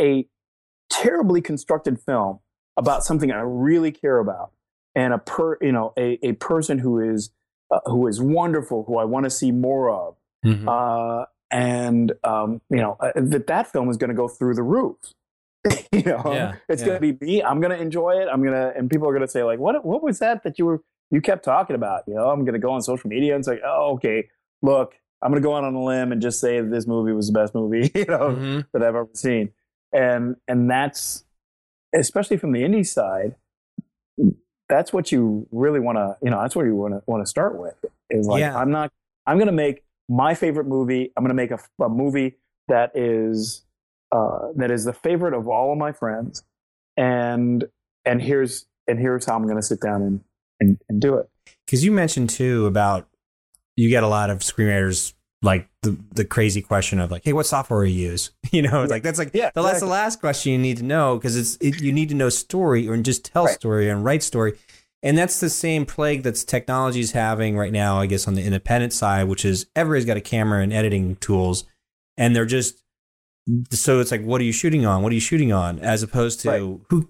a terribly constructed film about something I really care about, and a per you know a, a person who is uh, who is wonderful, who I want to see more of, Mhm. uh, and um, you know uh, that that film is going to go through the roof. *laughs* you know, Yeah, it's yeah. gonna be me. I'm gonna enjoy it. I'm gonna, and people are gonna say like, "What? What was that that you were you kept talking about?" You know, I'm gonna go on social media and say, "Oh, okay, look, I'm gonna go out on a limb and just say that this movie was the best movie *laughs* you know Mhm. that I've ever seen," and and that's especially from the indie side. That's what you really want to, you know, that's what you want to want to start with. Is like, Yeah. I'm not, I'm gonna make my favorite movie. I'm gonna make a, a movie that is uh, that is the favorite of all of my friends, and and here's and here's how I'm going to sit down and, and and do it. Because you mentioned too about you get a lot of screenwriters like the the crazy question of like, hey, what software are you use? *laughs* You know, it's like that's like Yeah, the that's exactly. the last question you need to know because it's it, you need to know story or just tell Right. story and write story. And that's the same plague that's technology's having right now, I guess, on the independent side, which is everybody's got a camera and editing tools, and they're just so it's like, what are you shooting on? What are you shooting on? As opposed to Right. who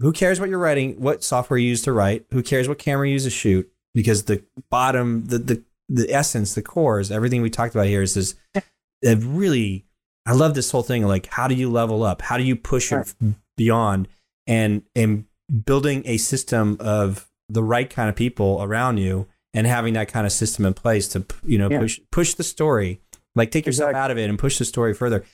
who cares what you're writing, what software you use to write, who cares what camera you use to shoot, because the bottom, the the the essence, the core is everything we talked about here is this. It really, I love this whole thing. Like, how do you level up? How do you push it beyond? And and building a system of the right kind of people around you, and having that kind of system in place to you know Yeah. push push the story. Like, take yourself Exactly. out of it and push the story further.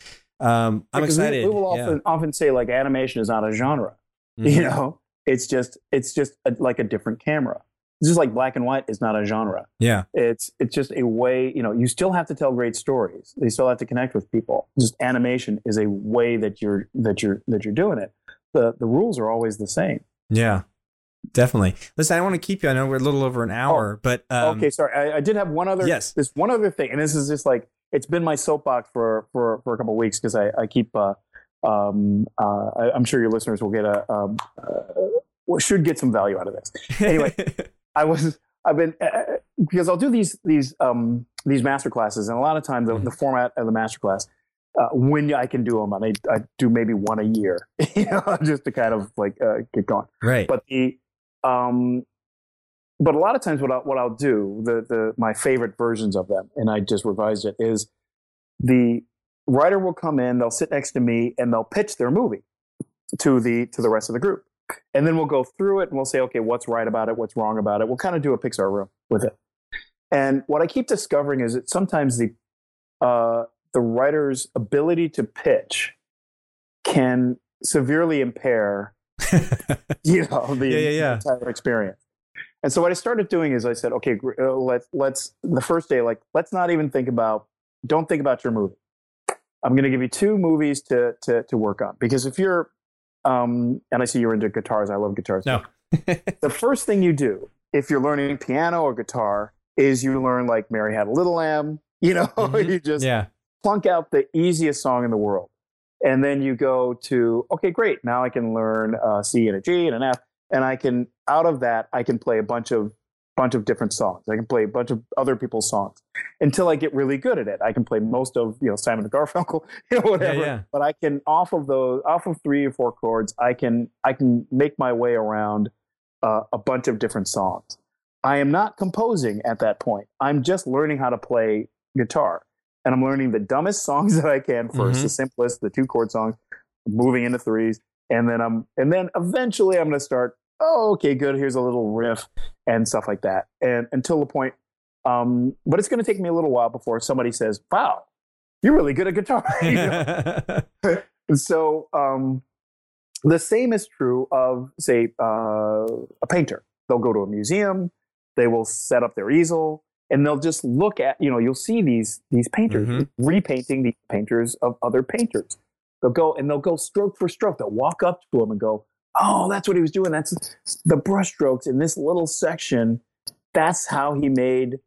Um, I'm Because we- excited. We, will Yeah. often often say like animation is not a genre. Mhm. You know, it's just it's just a, like a different camera. Just like black and white is not a genre. Yeah. It's it's just a way. You know, you still have to tell great stories. You still have to connect with people. Just animation is a way that you're that you're that you're doing it. The the rules are always the same. Yeah, definitely. Listen, I want to keep you. I know we're a little over an hour, but um, okay, sorry. I, I did have one other. Yes. This one other thing, and this is just like it's been my soapbox for for for a couple of weeks because I I keep. Uh, um, uh, I, I'm sure your listeners will get a um, uh, should get some value out of this. Anyway, *laughs* I was I've been uh, because I'll do these these um these master classes, and a lot of times the, the format of the master class. Uh, when I can do them, and I, I do maybe one a year, *laughs* you know, just to kind of like uh, get going right. but the um but a lot of times what I, what I'll do the the my favorite versions of them and I just revised it is the writer will come in they'll sit next to me and they'll pitch their movie to the to the rest of the group and then we'll go through it and we'll say okay what's right about it what's wrong about it we'll kind of do a Pixar room with it and what I keep discovering is that sometimes the uh the writer's ability to pitch can severely impair *laughs* you know the Yeah, yeah, yeah. entire experience. And so what I started doing is I said, okay, uh, let's let's the first day, like let's not even think about, don't think about your movie. I'm going to give you two movies to to to work on because if you're, um, and I see you're into guitars, I love guitars. No. the first thing you do if you're learning piano or guitar is you learn like Mary Had a Little Lamb. *laughs* You know, Mhm. you just yeah. plunk out the easiest song in the world. And then you go to, okay, great. Now I can learn a C and a G and an F. And I can, out of that, I can play a bunch of, bunch of different songs. I can play a bunch of other people's songs until I get really good at it. I can play most of, you know, Simon Garfunkel, *laughs* you know, whatever. yeah. But I can, off of those, off of three or four chords, I can, I can make my way around uh, a bunch of different songs. I am not composing at that point. I'm just learning how to play guitar and I'm learning the dumbest *laughs* songs that I can 1st Mhm. the simplest, the two chord songs, moving into threes, and then I'm and then eventually I'm going to start. Oh, okay, good. Here's a little riff and stuff like that, and until the point. Um, but it's going to take me a little while before somebody says, "Wow, you're really good at guitar." *laughs* You know? *laughs* So um, the same is true of, say, uh, a painter. They'll go to a museum, they will set up their easel, and they'll just look at, you know, you'll see these these painters Mhm. repainting the painters of other painters. They'll go and they'll go stroke for stroke. They'll walk up to him and go, "Oh, that's what he was doing. That's the brushstrokes in this little section. That's how he made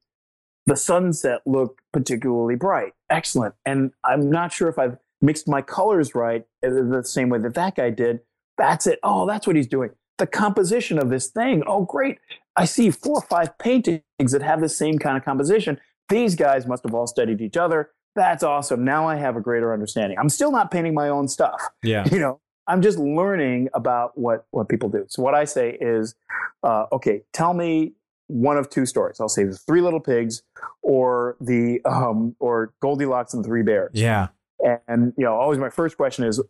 the sunset look particularly bright. Excellent. And I'm not sure if I've mixed my colors right uh, the same way that that guy did. That's it. Oh, that's what he's doing. The composition of this thing. Oh, great. I see four or five paintings that have the same kind of composition. These guys must have all studied each other. That's awesome. Now I have a greater understanding. I'm still not painting my own stuff yeah. *laughs* you know i'm just learning about what what people do so what i say is uh, okay tell me one of two stories i'll say the three little pigs or the um or goldilocks and the three bears Yeah. and you know always my first question is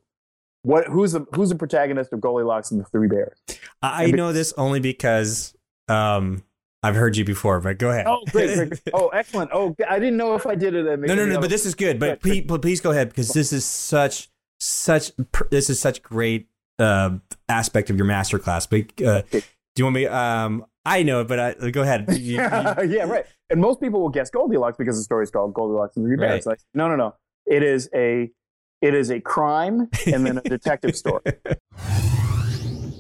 what who's the who's the protagonist of Goldilocks and the Three Bears? I know this only because um, I've heard you before, but go ahead. Oh, great, great. *laughs* Oh, excellent. Oh, I didn't know if I did it. no, no, no. But this is good. But please, please go ahead because this is such, such. This is such great uh, aspect of your masterclass. But uh, do you want me? Um, I know it, but I, go ahead. *laughs* You, yeah, yeah, right. And most people will guess Goldilocks because the story is called Goldilocks and the Three Bears. Right. Like, no, no, no. It is a it is a crime and then a *laughs* detective story.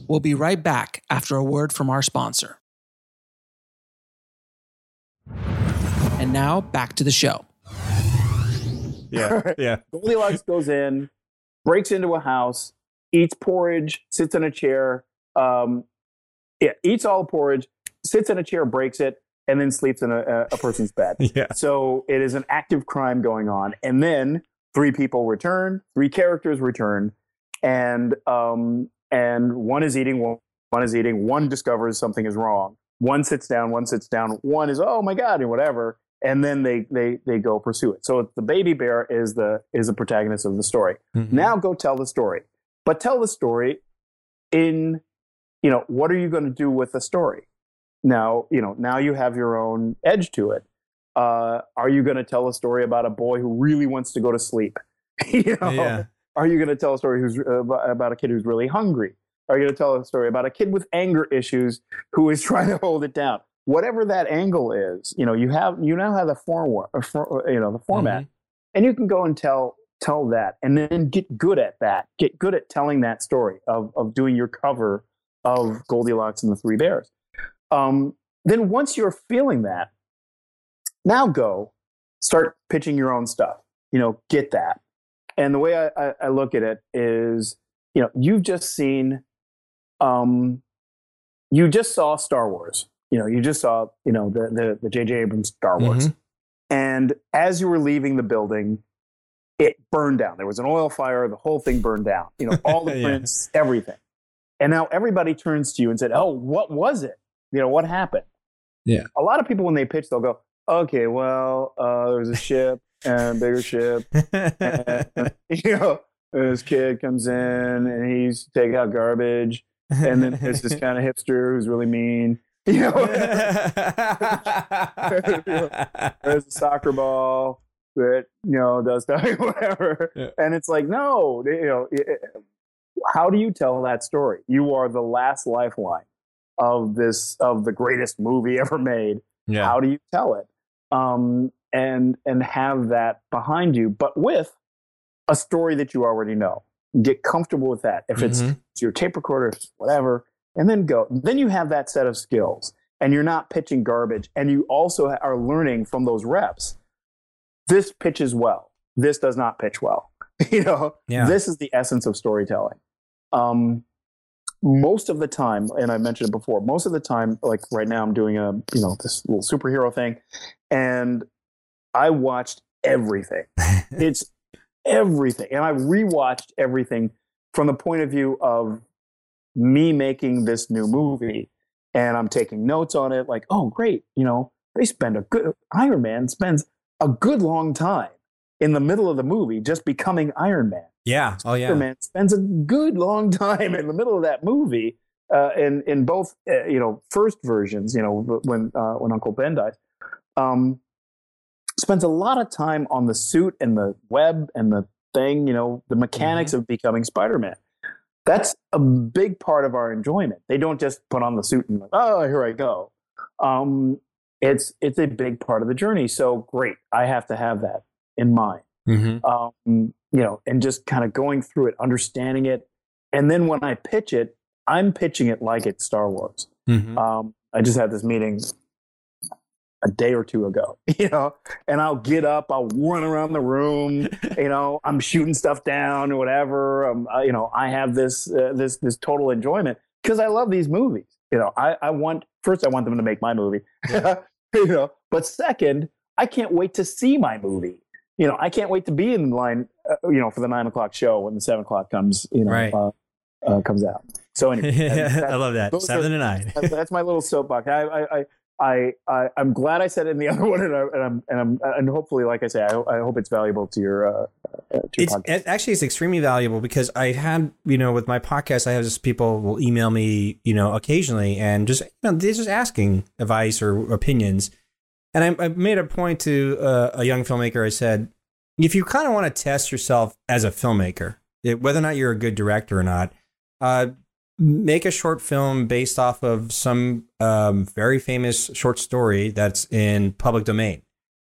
We'll be right back after a word from our sponsor. And now back to the show. Yeah, *laughs* yeah. Goldilocks goes in, breaks into a house, eats porridge, sits in a chair, um, yeah, eats all the porridge, sits in a chair, breaks it, and then sleeps in a, a person's bed. *laughs* yeah. So it is an active crime going on. And then three people return, three characters return, and um, and one is eating, one, one is eating, one discovers something is wrong. One sits down, one sits down, one is, oh my God, and whatever. And then they they they go pursue it. So the baby bear is the is the protagonist of the story. Mm-hmm. Now go tell the story. But tell the story in, you know, what are you going to do with the story? Now, you know, now you have your own edge to it. Uh, are you going to tell a story about a boy who really wants to go to sleep? *laughs* you know, yeah. are you going to tell a story who's uh, about a kid who's really hungry? Are you going to tell a story about a kid with anger issues who is *laughs* trying to hold it down? Whatever that angle is, you know, you have you now have the form, you know, the format, mm-hmm. and you can go and tell tell that, and then get good at that. Get good at telling that story of of doing your cover of Goldilocks and the Three Bears. Um, then once you're feeling that, now go start pitching your own stuff. You know, get that. And the way I, I, I look at it is, you know, you've just seen, um, you just saw Star Wars. You know, you just saw, you know, the the the J.J. Abrams Star Wars. Mm-hmm. And as you were leaving the building, it burned down. There was an oil fire. The whole thing burned down. You know, *laughs* all the prints, yeah. everything. And now everybody turns to you and said, "Oh, what was it? You know, what happened?" Yeah. A lot of people when they pitch, they'll go, okay, well, uh, there was a ship and a bigger ship. *laughs* And, you know, this kid comes in and he's taking out garbage. And then there's this *laughs* kind of hipster who's really mean. *laughs* You know, *laughs* there's a soccer ball that, you know, does that, *laughs* whatever. Yeah. And it's like, no, you know, how do you tell that story? You are the last lifeline of this, of the greatest movie ever made. Yeah. How do you tell it? um, and and have that behind you, but with a story that you already know. Get comfortable with that. If it's, mm-hmm. it's your tape recorder, whatever, and then go. Then you have that set of skills, and you're not pitching garbage, and you also are learning from those reps. This pitches well. This does not pitch well. *laughs* you know, yeah. this is the essence of storytelling. Um, most of the time, and I mentioned it before, most of the time, like right now, I'm doing a you know this little superhero thing, and I watched everything. *laughs* it's everything, and I rewatched everything from the point of view of me making this new movie, and I'm taking notes on it. Like, oh, great, you know, they spend a good Iron Man spends a good long time in the middle of the movie just becoming Iron Man. Yeah. Oh yeah. Superman spends a good long time in the middle of that movie. Uh, in in both uh, you know first versions, you know when uh, when Uncle Ben dies, um, spends a lot of time on the suit and the web and the thing, you know, the mechanics mm-hmm. of becoming Spider Man. That's a big part of our enjoyment. They don't just put on the suit and like, oh, here I go. Um, it's it's a big part of the journey. So great, I have to have that in mind. Mm-hmm. Um, you know, and just kind of going through it, understanding it. And then when I pitch it, I'm pitching it like it's Star Wars. Mm-hmm. Um, I just had this meeting a day or two ago, *laughs* you know, and I'll get up, I'll run around the room, *laughs* you know, I'm shooting stuff down or whatever. Um, you know, I have this, uh, this, this total enjoyment because I love these movies. You know, I, I want, first, I want them to make my movie, *laughs* you know, but second, I can't wait to see my movie you know, I can't wait to be in line, uh, you know, for the nine o'clock show when the seven o'clock comes, you know, right. uh, uh, comes out. So anyway, I love that seven are, to nine. that's my little soapbox. I, I, I, I I am glad I said it in the *laughs* other one, and, I, and I'm and I'm and hopefully, like I say, I, I hope it's valuable to your. Uh, to your it's podcast. actually it's extremely valuable because I had you know with my podcast I have just people will email me you know occasionally and just you know, they're just asking advice or opinions, and I, I made a point to uh, a young filmmaker. I said, if you kind of want to test yourself as a filmmaker, it, whether or not you're a good director or not, uh, make a short film based off of some um, very famous short story that's in public domain.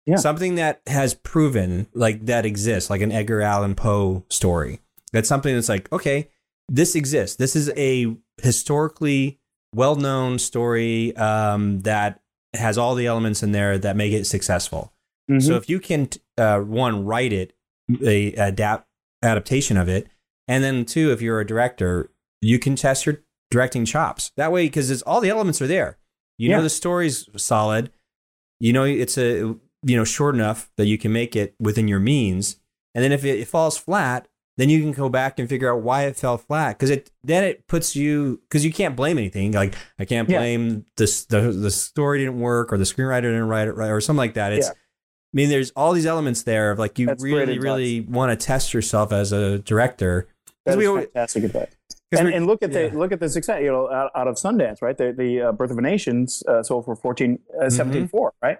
Yeah. Something that has proven like that exists, like an Edgar Allan Poe story. That's something that's like, okay, this exists. This is a historically well known story um, that has all the elements in there that make it successful. Mhm. So if you can, uh, one, write it, a adapt adaptation of it, and then two, if you're a director, you can test your directing chops. That way, because it's all the elements are there. You Yeah. know the story's solid. You know it's a you know short enough that you can make it within your means. And then if it, it falls flat, then you can go back and figure out why it fell flat. Because it then it puts you because you can't blame anything. Like I can't Yeah. blame this the the story didn't work or the screenwriter didn't write it right or something like that. It's Yeah. I mean, there's all these elements there of like you That's really, really want to test yourself as a director. That 'Cause is we always- fantastic advice. And, and look at yeah. the look at the success, you know, out, out of Sundance, right? The the uh, Birth of a Nations uh, sold for 14 uh, Mm-hmm. right?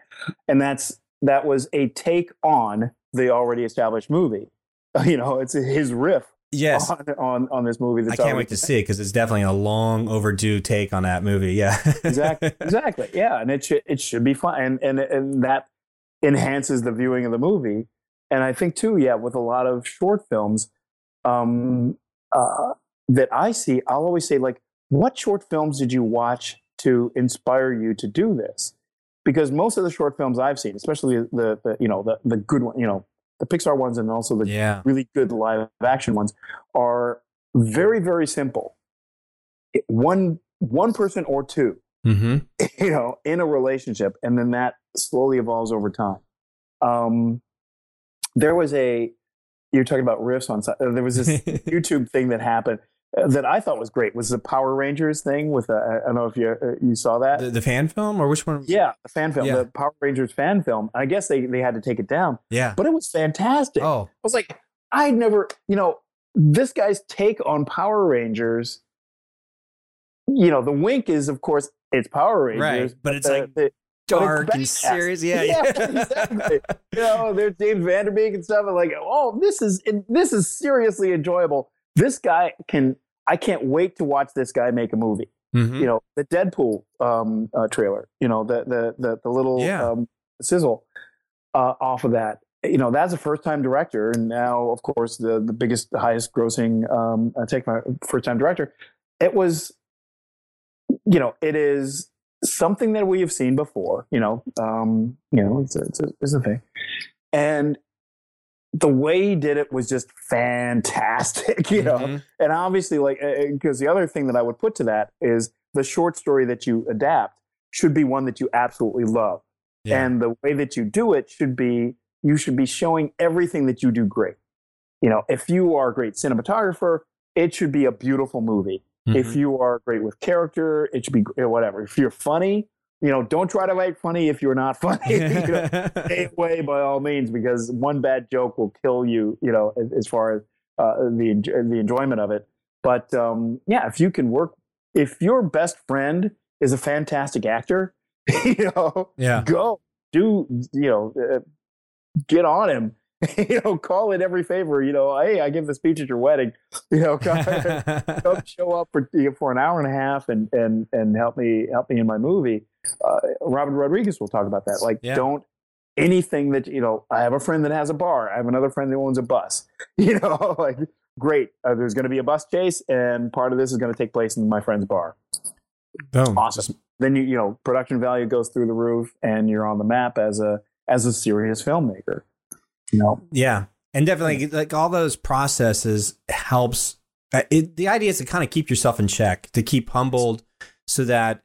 And that's that was a take on the already established movie. *laughs* You know, it's his riff Yes, on, on on this movie. I can't wait to see it because it's definitely a long overdue take on that movie. Yeah, exactly *laughs* exactly yeah and it should it should be fun and and and that enhances the viewing of the movie and i think too yeah with a lot of short films um uh that i see i'll always say like what short films did you watch to inspire you to do this because most of the short films i've seen especially the, the you know the the good one you know the pixar ones and also the yeah. really good live action ones are very very simple It- one one person or two Mm-hmm. *laughs* you know in a relationship and then that slowly evolves over time um there was a you're talking about riffs on uh, there was this *laughs* youtube thing that happened that i thought was great was the power rangers thing with uh, i don't know if you uh, you saw that the, the fan film or which one? yeah the fan film Yeah. the power rangers fan film i guess they they had to take it down yeah. but it was fantastic Oh, I was like, I'd never, you know, this guy's take on Power Rangers. You know, the wink is, of course, it's Power Rangers, Right, but it's the- like the- dark and serious. Yeah, *laughs* yeah, yeah. exactly. *laughs* you know, there's James Van Der Beek and stuff, and like, oh, this is this is seriously enjoyable. This guy can. I can't wait to watch this guy make a movie. Mhm. You know, the Deadpool um, uh, trailer. You know, the the the, the little Yeah. um, sizzle uh, off of that. You know, that's a first time director, and now, of course, the the biggest, the highest grossing um, uh, take my first time director. It was, you know, it is something that we have seen before. You know, um, you know, it's a, it's a, it's a thing, and the way he did it was just fantastic. *laughs* You know, Mhm. and obviously like because the other thing that i would put to that is the short story that you adapt should be one that you absolutely love Yeah. and the way that you do it should be you should be showing everything that you do great you know if you are a great cinematographer it should be a beautiful movie if Mhm. you are great with character it should be whatever if you're funny you know don't try to write funny if you're not *laughs* funny. You know, *laughs* stay away by all means because one bad joke will kill you you know as, as far as uh, the the enjoyment of it. But um, yeah if you can work if your best friend is a fantastic actor *laughs* you know yeah. go do you know uh, get on him *laughs* you know call it every favor you know hey i give the speech at your wedding *laughs* you know come, *laughs* come show up for you know, for an hour and a half and and and help me help me in my movie uh, robert rodriguez will talk about that like Yeah. don't anything that you know i have a friend that has a bar i have another friend that owns a bus you know like great uh, there's going to be a bus chase and part of this is going to take place in my friend's bar Boom. awesome then you you know production value goes through the roof and you're on the map as a as a serious filmmaker you know Yeah, and definitely like all those processes helps. Uh, it, the idea is to kind of keep yourself in check, to keep humbled, so that,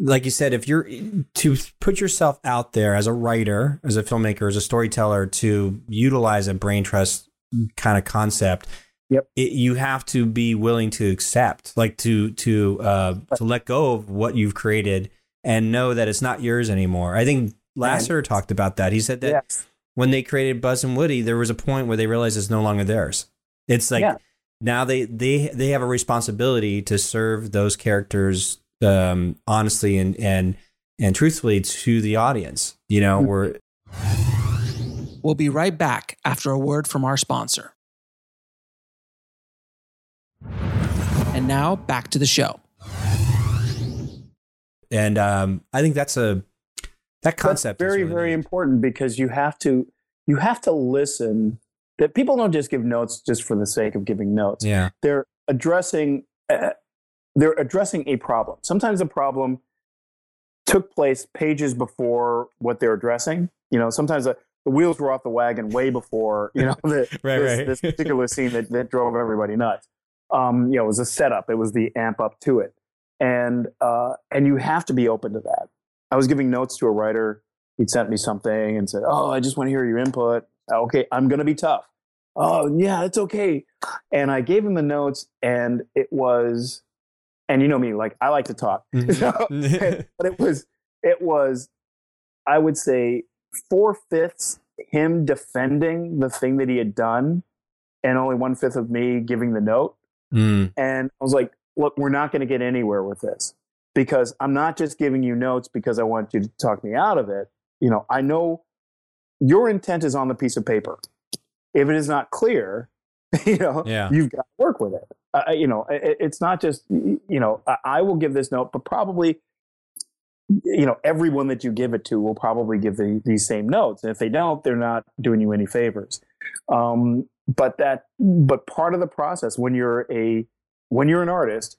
like you said, if you're to put yourself out there as a writer, as a filmmaker, as a storyteller, to utilize a brain trust kind of concept. Yep. It, you have to be willing to accept, like to to uh, to let go of what you've created and know that it's not yours anymore. I think Lasseter talked about that. He said that Yes. When they created Buzz and Woody, there was a point where they realized it's no longer theirs. It's like Yeah. now they they they have a responsibility to serve those characters um, honestly and and and truthfully to the audience. You know, we're We'll be right back after a word from our sponsor. And now back to the show. and um, I think that's a that concept. That's is very really very neat. important because you have to you have to listen. That people don't just give notes just for the sake of giving notes. Yeah, they're addressing uh, they're addressing a problem. Sometimes the problem took place pages before what they're addressing. You know sometimes the, the wheels were off the wagon way before you know the, *laughs* Right, this, right. this particular *laughs* scene that, that drove everybody nuts. Um, you know it was a setup. It was the amp up to it. And uh, and you have to be open to that i was giving notes to a writer. He'd sent me something and said oh i just want to hear your input. Okay i'm going to be tough. Oh yeah it's okay. And i gave him the notes and it was and you know me like i like to talk. *laughs* So, *laughs* but it was it was i would say four fifths him defending the thing that he had done and only one fifth of me giving the note. Mm, and i was like look we're not going to get anywhere with this because i'm not just giving you notes because i want you to talk me out of it. You know i know your intent is on the piece of paper. If it is not clear *laughs* you know Yeah. you've got to work with it. Uh, you know it, it's not just you know I, I will give this note but probably you know everyone that you give it to will probably give the, these same notes. And if they don't they're not doing you any favors. Um, but that but part of the process when you're a when you're an artist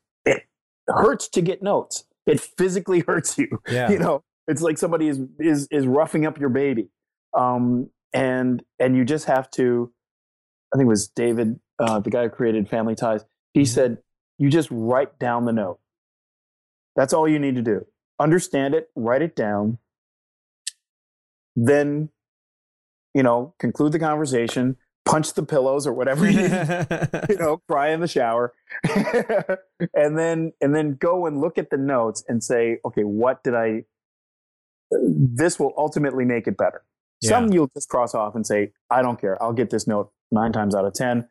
hurts to get notes. It physically *laughs* hurts you yeah, you know? It's like somebody is is is roughing up your baby um and and you just have to i think it was david uh the guy who created family ties he said you just write down the note. That's all you need to do. Understand it write it down. Then you know conclude the conversation punch the pillows or whatever you you *laughs* know, cry in the shower, *laughs* and then and then go and look at the notes and say, okay, what did I? This will ultimately make it better. Some you'll just cross off and say, I don't care. I'll get this note nine times out of ten.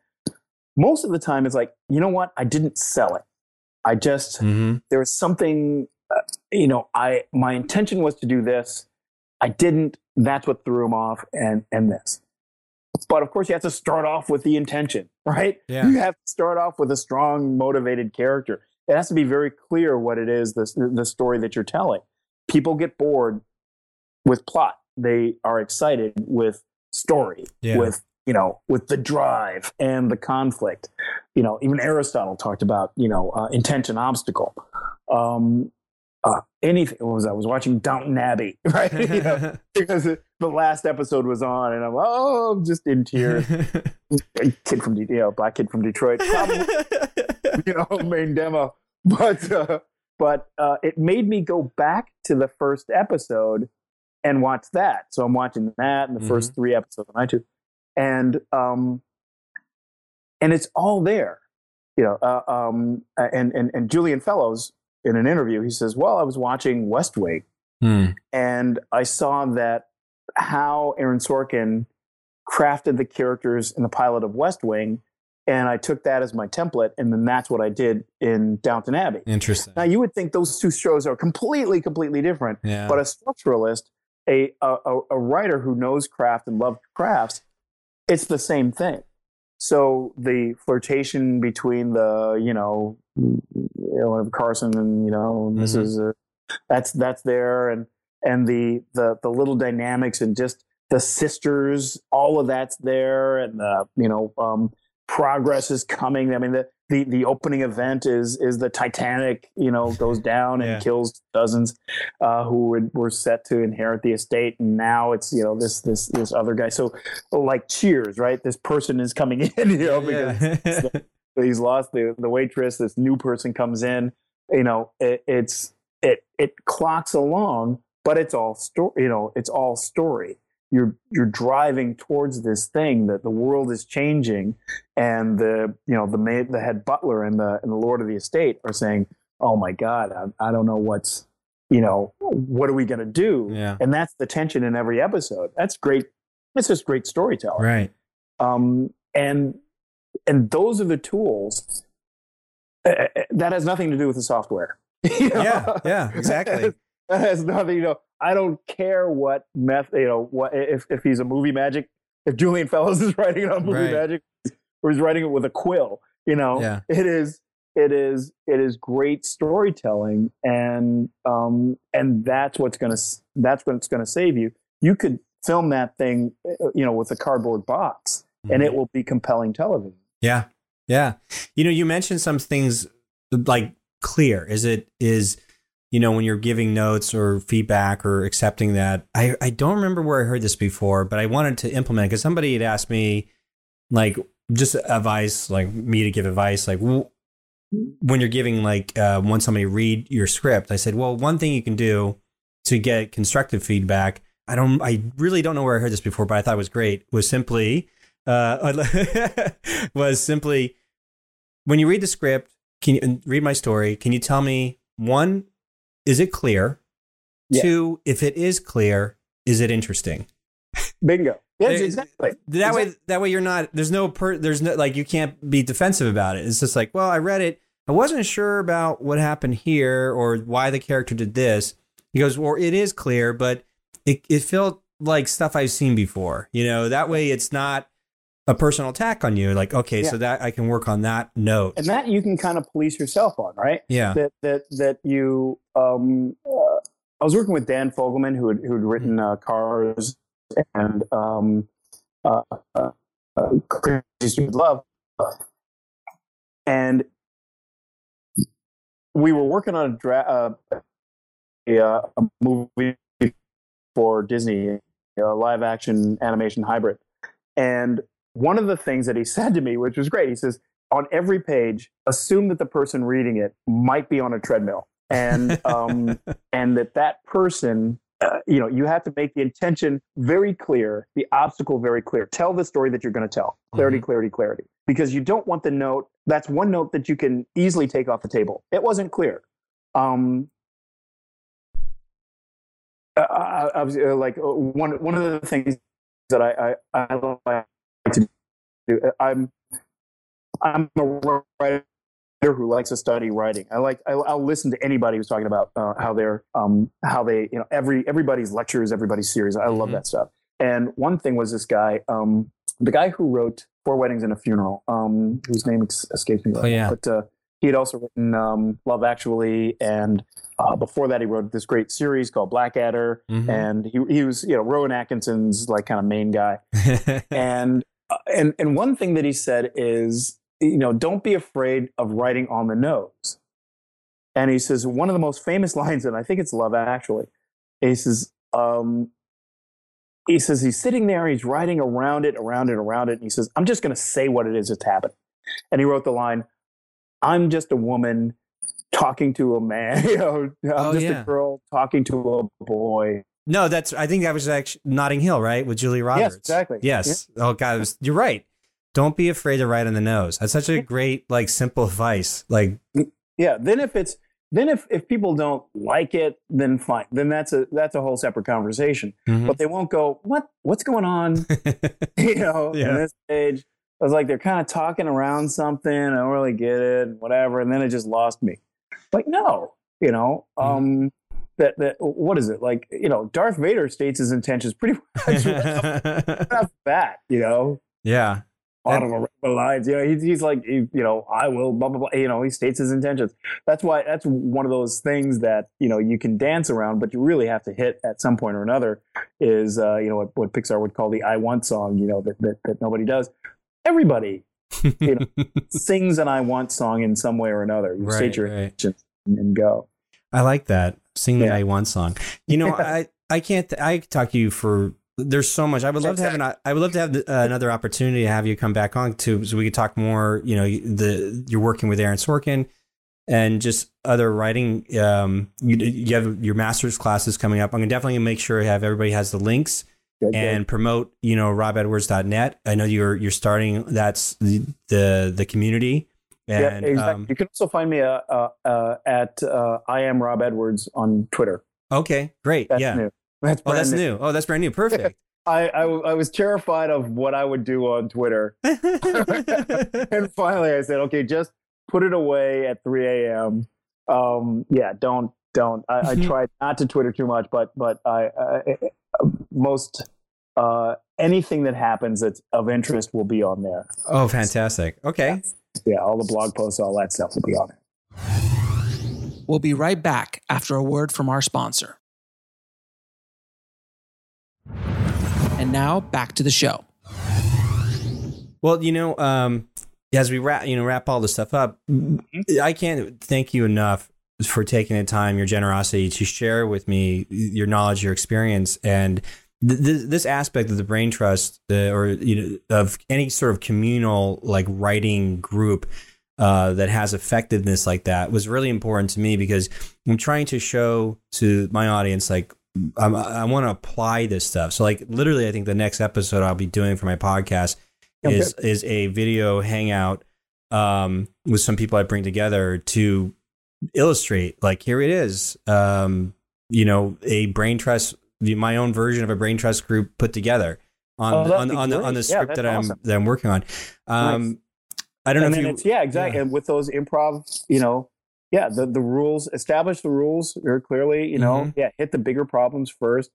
Most of the time, it's like, you know what? I didn't sell it. I just hmm there was something. Uh, you know, I my intention was to do this. I didn't. That's what threw him off, and and this. But of course, you have to start off with the intention, right? Yeah. You have to start off with a strong, motivated character. It has to be very clear what it is, the, the story that you're telling. People get bored with plot. They are excited with story, Yeah. with, you know, with the drive and the conflict. You know, even Aristotle talked about, you know, uh, intention, obstacle. Um, uh, anything, was that? I was watching Downton Abbey, *laughs* right? you know, *laughs* because it- the last episode was on and I'm, oh, I'm just in tears. *laughs* kid from, you know, black kid from Detroit, probably, *laughs* you know, main demo. But, uh, but uh, it made me go back to the first episode and watch that. So I'm watching that and the first three episodes on iTunes. And, um, and it's all there, you know, uh, um, and, and, and Julian Fellowes in an interview, he says, well, I was watching West Wing Hmm. and I saw that how Aaron Sorkin crafted the characters in the pilot of West Wing, and I took that as my template, and then that's what I did in Downton Abbey. Interesting. Now you would think those two shows are completely, completely different, Yeah. but a structuralist, a, a a- writer who knows craft and loves crafts, it's the same thing. So the flirtation between the you know, you know Carson and you know Mhm. Mrs. Uh, that's that's there, and and the the the little dynamics and just the sisters, all of that's there, and the you know um, progress is coming. I mean the. The, the opening event is is the Titanic, you know, goes down and Yeah. kills dozens uh, who would, were set to inherit the estate, and now it's you know this this this other guy. So like Cheers, right? This person is coming *laughs* in, you know, because Yeah. *laughs* he's lost the the waitress. This new person comes in. You know, it, it's it it clocks along, but it's all story. You know, it's all story. You're you're driving towards this thing that the world is changing, and the you know the maid, the head butler and the and the lord of the estate are saying, "Oh my God, I, I don't know what's you know, what are we going to do? Yeah. And that's the tension in every episode. That's great. It's just great storytelling. Right. Um, and and those are the tools. Uh, that has nothing to do with the software. *laughs* Yeah. Yeah. Exactly. *laughs* *laughs* that has nothing. You know, I don't care what meth. You know, what if if he's a movie magic. If Julian Fellowes *laughs* is writing it on movie Right. magic, or he's writing it with a quill, you know, Yeah. it is it is it is great storytelling, and um and that's what's gonna that's what's gonna save you. You could film that thing, uh, you know, with a cardboard box, and Mm-hmm. it will be compelling television. Yeah. Yeah. You know, you mentioned some things like clear. Is it is you know when you're giving notes or feedback or accepting that? I I don't remember where I heard this before, but I wanted to implement because somebody had asked me like just advice, like me to give advice, like when you're giving like uh, when somebody read your script. I said, well, one thing you can do to get constructive feedback. I don't. I really don't know where I heard this before, but I thought it was great. Was simply uh, *laughs* was simply when you read the script, can you read my story? Can you tell me one, is it clear? Yeah. Two, if it is clear, is it interesting? Bingo. Yes, exactly. That way, that way you're not. There's no per. There's no like you can't be defensive about it. It's just like, well, I read it. I wasn't sure about what happened here or why the character did this. He goes, well, it is clear, but it it felt like stuff I've seen before. You know, that way it's not a personal attack on you. Like, okay, Yeah. so that I can work on that note. and that you can kind of police yourself on, right? yeah. That that that you. Um, uh, I was working with Dan Fogelman, who had who had written uh, Cars and um, uh, uh, uh, Crazy Stupid Love, and we were working on a, dra- uh, a, uh, a movie for Disney, a live action animation hybrid, and one of the things that he *laughs* said to me, which was great, he says, on every page, assume that the person reading it might be on a treadmill, and *laughs* um, and that that person, uh, you know, you have to make the intention very clear, the obstacle very clear. Tell the story that you're going to tell. Clarity, clarity, clarity. Because you don't want the note. That's one note that you can easily take off the table. It wasn't clear. Um, I, I, I was uh, like uh, one one of the things that I I, I do. uh, I'm I'm a writer who likes to study writing. I like I, I'll listen to anybody who's talking about uh, how they're um, how they you know every everybody's lectures, everybody's series. I love Mhm. that stuff. And one thing was this guy, um, the guy who wrote Four Weddings and a Funeral, um, whose name ex- escapes me. right Oh, yeah. now. but uh, he had also written um, Love Actually, and uh, before that, he wrote this great series called Blackadder. Mhm. And he he was you know Rowan Atkinson's like kind of main guy *laughs* and and and one thing that he said is you know don't be afraid of writing on the nose. And he says one of the most famous *laughs* lines and i think it's love actually he says um he says he's sitting there he's writing around it around it around it and he says i'm just going to say what it is that's happening and he wrote the line i'm just a woman talking to a man *laughs* you know i'm Oh, just yeah. a girl talking to a boy no, that's. I think that was actually Notting Hill, right, with Julie Roberts. Yes, exactly. Yes. Oh God, was, you're right. Don't be afraid to write on the nose. That's such a great, like, simple advice. Like, Yeah. Then if it's then if if people don't like it, then fine. Then that's a that's a whole separate conversation. mhm. But they won't go, what what's going on? *laughs* you know, Yeah. in this page. I was like, they're kind of talking around something. I don't really get it, whatever. And then it just lost me. Like, no, you know, Mm-hmm. um, that that what is it like? You know, Darth Vader states his intentions pretty *laughs* much *laughs* right bat. You know, yeah. bottom of the lines. You know, he's, he's like, he- you know, I will, blah, blah, blah. You know, he states his intentions. That's why, that's one of those things that, you know, you can dance around, but you really have to hit at some point or another is, uh, you know, what, what Pixar would call the I Want song, you know, that, that, that nobody does. Everybody you know, *laughs* sings an I Want song in some way or another. You Right, state your right. intentions and go. I like that. Sing the Yeah. I Want song. You know, I I can't. I talk to you for. There's so much. I would love to have an. I would love to have the, uh, another opportunity to have you come back on to so we could talk more. You know, the you're working with Aaron Sorkin, and just other writing. Um, you you have your master's classes coming up. I'm gonna definitely make sure I have everybody has the links Good, good. and promote. You know, robedwards.net. I know you're you're starting. That's the the, the community And, yeah, exactly. um, you can also find me uh, uh, uh, at uh, I am Rob Edwards on Twitter. okay, great. That's yeah. new. That's Oh, that's new. Oh, that's brand new. Perfect. *laughs* I, I I was terrified of what I would do on Twitter, *laughs* *laughs* and finally I said, okay, just put it away at 3 a.m. Um, yeah, don't don't. I, I tried not to Twitter too much, but but I, I most uh, anything that happens that's of interest will be on there. oh, fantastic. Okay. Yeah, all the blog posts, all that stuff will be on there. We'll be right back after a word from our sponsor. And now back to the show. Well, you know, um, as we wrap, you know, wrap all this stuff up, I can't thank you enough for taking the time, your generosity to share with me your knowledge, your experience, and th- th- this aspect of the brain trust, uh, or you know, of any sort of communal like writing group. Uh, that has effectiveness like that was really important to me because I'm trying to show to my audience like I'm, I want to apply this stuff. So like literally, I think the next episode I'll be doing for my podcast Okay. is is a video hangout um, with some people I bring together to illustrate. Like here it is, um, you know, a brain trust, my own version of a brain trust group put together on Oh, on on the, on the script that's that I'm awesome. that I'm working on. Um, I don't and know if it's you. yeah, exactly. yeah. And with those improv, you know, yeah, the the rules establish the rules very clearly. You know, Mhm. yeah, hit the bigger problems first.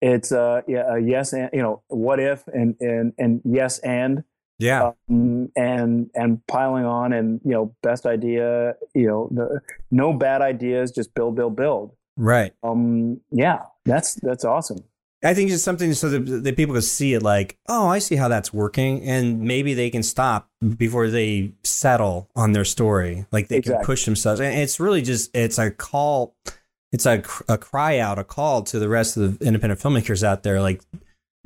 It's uh yeah, a yes and you know what if and and and yes and Yeah, um, and and piling on and you know best idea you know the no bad ideas just build build build right. um yeah that's that's awesome I think it's something so that, that people can see it like, oh, I see how that's working, and maybe they can stop before they settle on their story. Like they can push themselves, and it's really just it's a call, it's a, a cry out, a call to the rest of the independent filmmakers out there. Like,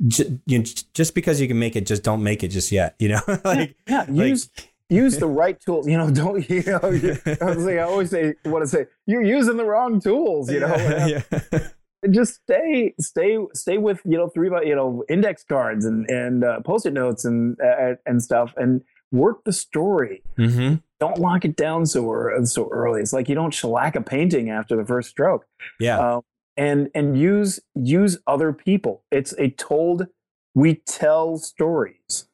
j- you know, just because you can make it, just don't make it just yet. You know, *laughs* like yeah like- use use the *laughs* right tools you know don't *laughs* you know you, I, like, I always say want to say you're using the wrong tools you know yeah, yeah. Just stay stay stay with you know three by you know index cards and and uh, post-it notes and uh, and stuff and work the story hmm don't lock it down so so early. It's like you don't shellac a painting after the first stroke. yeah, Um, and and use use other people. It's a told. We tell stories.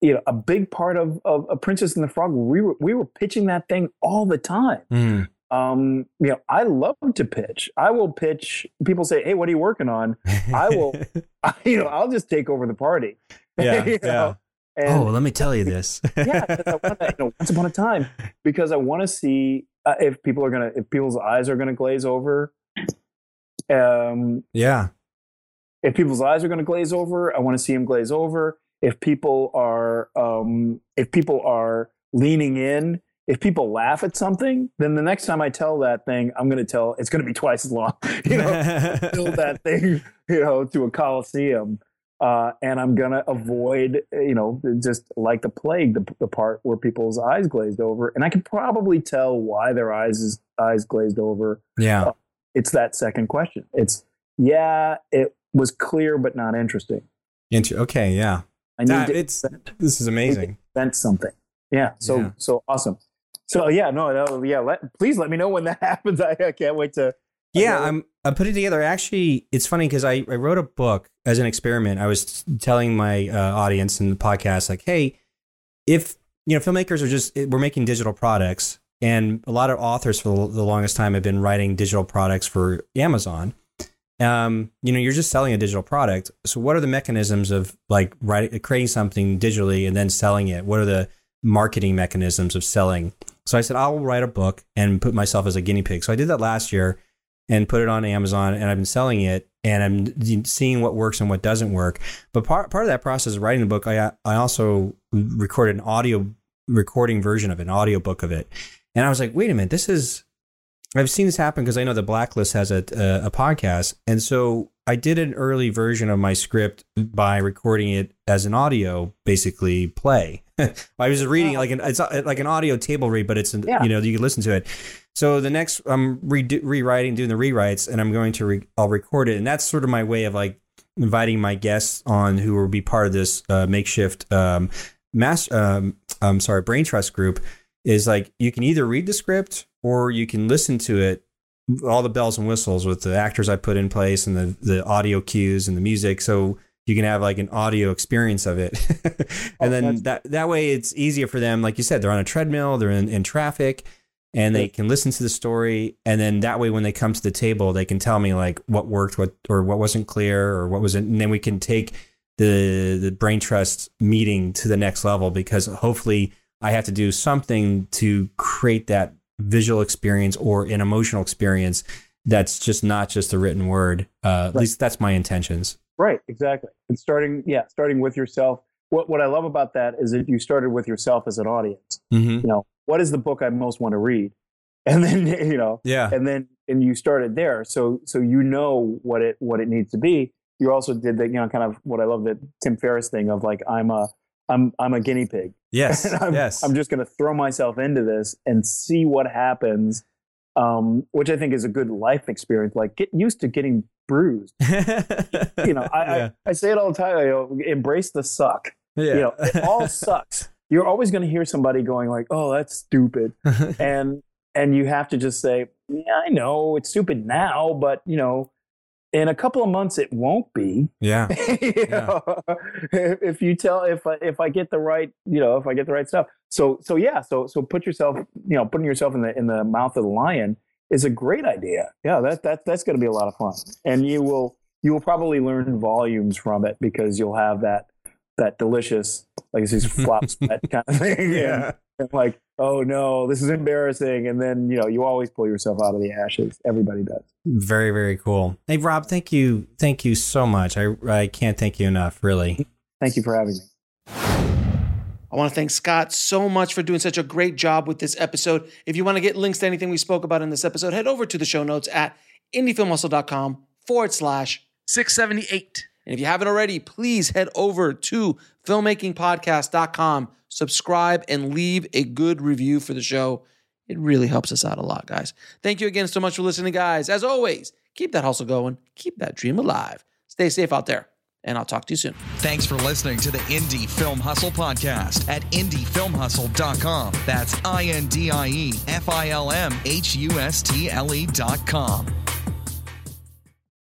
You know, a big part of of, of Princess and the Frog. We were we were pitching that thing all the time. Mm. Um, you know, I love to pitch. I will pitch. People say, "Hey, what are you working on?" I will. *laughs* *laughs* I, you know, I'll just take over the party. *laughs* yeah, You yeah. And- oh, let me tell you this. yeah, I wanna, you know, once upon a time, because I want to see uh, if people are gonna, if people's eyes are gonna glaze over. Um, yeah, if people's eyes are gonna glaze over, I want to see them glaze over. If people are, um, if people are leaning in, if people laugh at something, then the next time I tell that thing, I'm gonna tell it's gonna be twice as long. *laughs* You know, *laughs* build that thing, you know, to a coliseum. Uh, and I'm gonna avoid, you know, just like the plague, the, the part where people's eyes glazed over, and I can probably tell why their eyes is, eyes glazed over. yeah. It's that second question. It's yeah, it was clear but not interesting. Inter- okay, yeah. I need Nah, to it's this is amazing. invent something. Yeah, so Yeah. so awesome. So yeah, no, no yeah. Let, please let me know when that *laughs* happens. I, I can't wait to. Yeah. I'm I'm putting together. Actually, it's funny because I, I wrote a book as an experiment. I was telling my uh, audience in the podcast like, hey, if you know filmmakers are just we're making digital products, and a lot of authors for the longest time have been writing digital products for Amazon. Um, you know, you're just selling a digital product. So, what are the mechanisms of like writing, creating something digitally and then selling it? What are the marketing mechanisms of selling? So I said, I'll write a book and put myself as a guinea pig. So I did that last year and put it on Amazon and I've been selling it and I'm seeing what works and what doesn't work. But part, part of that process of writing the book, I, I also recorded an audio recording version of it, an audio book of it. And I was like, wait a minute, this is, I've seen this happen because I know the Blacklist has a, a, a podcast. And so I did an early version of my script by recording it as an audio, basically play. *laughs* I was reading like an it's like an audio table read, but it's an, Yeah. you know you can listen to it. So the next I'm redo, rewriting, doing the rewrites, and I'm going to re, I'll record it, and that's sort of my way of like inviting my guests on who will be part of this uh, makeshift um, mass um, I'm sorry brain trust group is like you can either read the script or you can listen to it all the bells and whistles with the actors I put in place and the the audio cues and the music. So you can have like an audio experience of it. *laughs* And oh, then that that way it's easier for them. Like you said they're on a treadmill they're in, in traffic and they can listen to the story. And then that way when they come to the table they can tell me like what worked what or what wasn't clear or what wasn't and then we can take the the brain trust meeting to the next level because hopefully I have to do something to create that visual experience or an emotional experience that's just not just the written word. Uh, At least that's my intentions. Right, exactly. And starting, yeah, starting with yourself. What what I love about that is that you started with yourself as an audience. Mm-hmm. You know, what is the book I most want to read, *laughs* and then you know, Yeah. and then and you started there, so so you know what it what it needs to be. You also did that, you know, kind of what I love the Tim Ferriss thing of like I'm a I'm I'm a guinea pig. Yes. *laughs* I'm, yes. I'm just going to throw myself into this and see what happens, um, which I think is a good life experience. Like get used to getting bruised. *laughs* You know, I, yeah. I, I say it all the time. You know, embrace the suck. yeah. You know, it all *laughs* sucks. You're always going to hear somebody going like, "Oh, that's stupid," and and you have to just say, "Yeah, I know it's stupid now, but you know." In a couple of months, it won't be. yeah. *laughs* You know, if if you tell if I, if I get the right you know if I get the right stuff so so yeah so so put yourself you know putting yourself in the in the mouth of the lion is a great idea yeah that that that's going to be a lot of fun and you will you will probably learn volumes from it because you'll have that that delicious like it's these flops *laughs* sweat kind of thing Yeah. and, and like oh no this is embarrassing and then you know you always pull yourself out of the ashes everybody does Very, very cool. Hey, Rob, thank you. Thank you so much. I, I can't thank you enough, really. thank you for having me I want to thank Scott so much for doing such a great job with this episode. If you want to get links to anything we spoke about in this episode, head over to the show notes at indiefilmhustle.com forward slash 678. And if you haven't already, please head over to filmmakingpodcast.com, subscribe, and leave a good review for the show. It really helps us out a lot, guys. Thank you again so much for listening, guys. As always, keep that hustle going, keep that dream alive. Stay safe out there, and I'll talk to you soon. Thanks for listening to the Indie Film Hustle podcast at indiefilmhustle.com. That's I N D I E F I L M H U S T L E.com.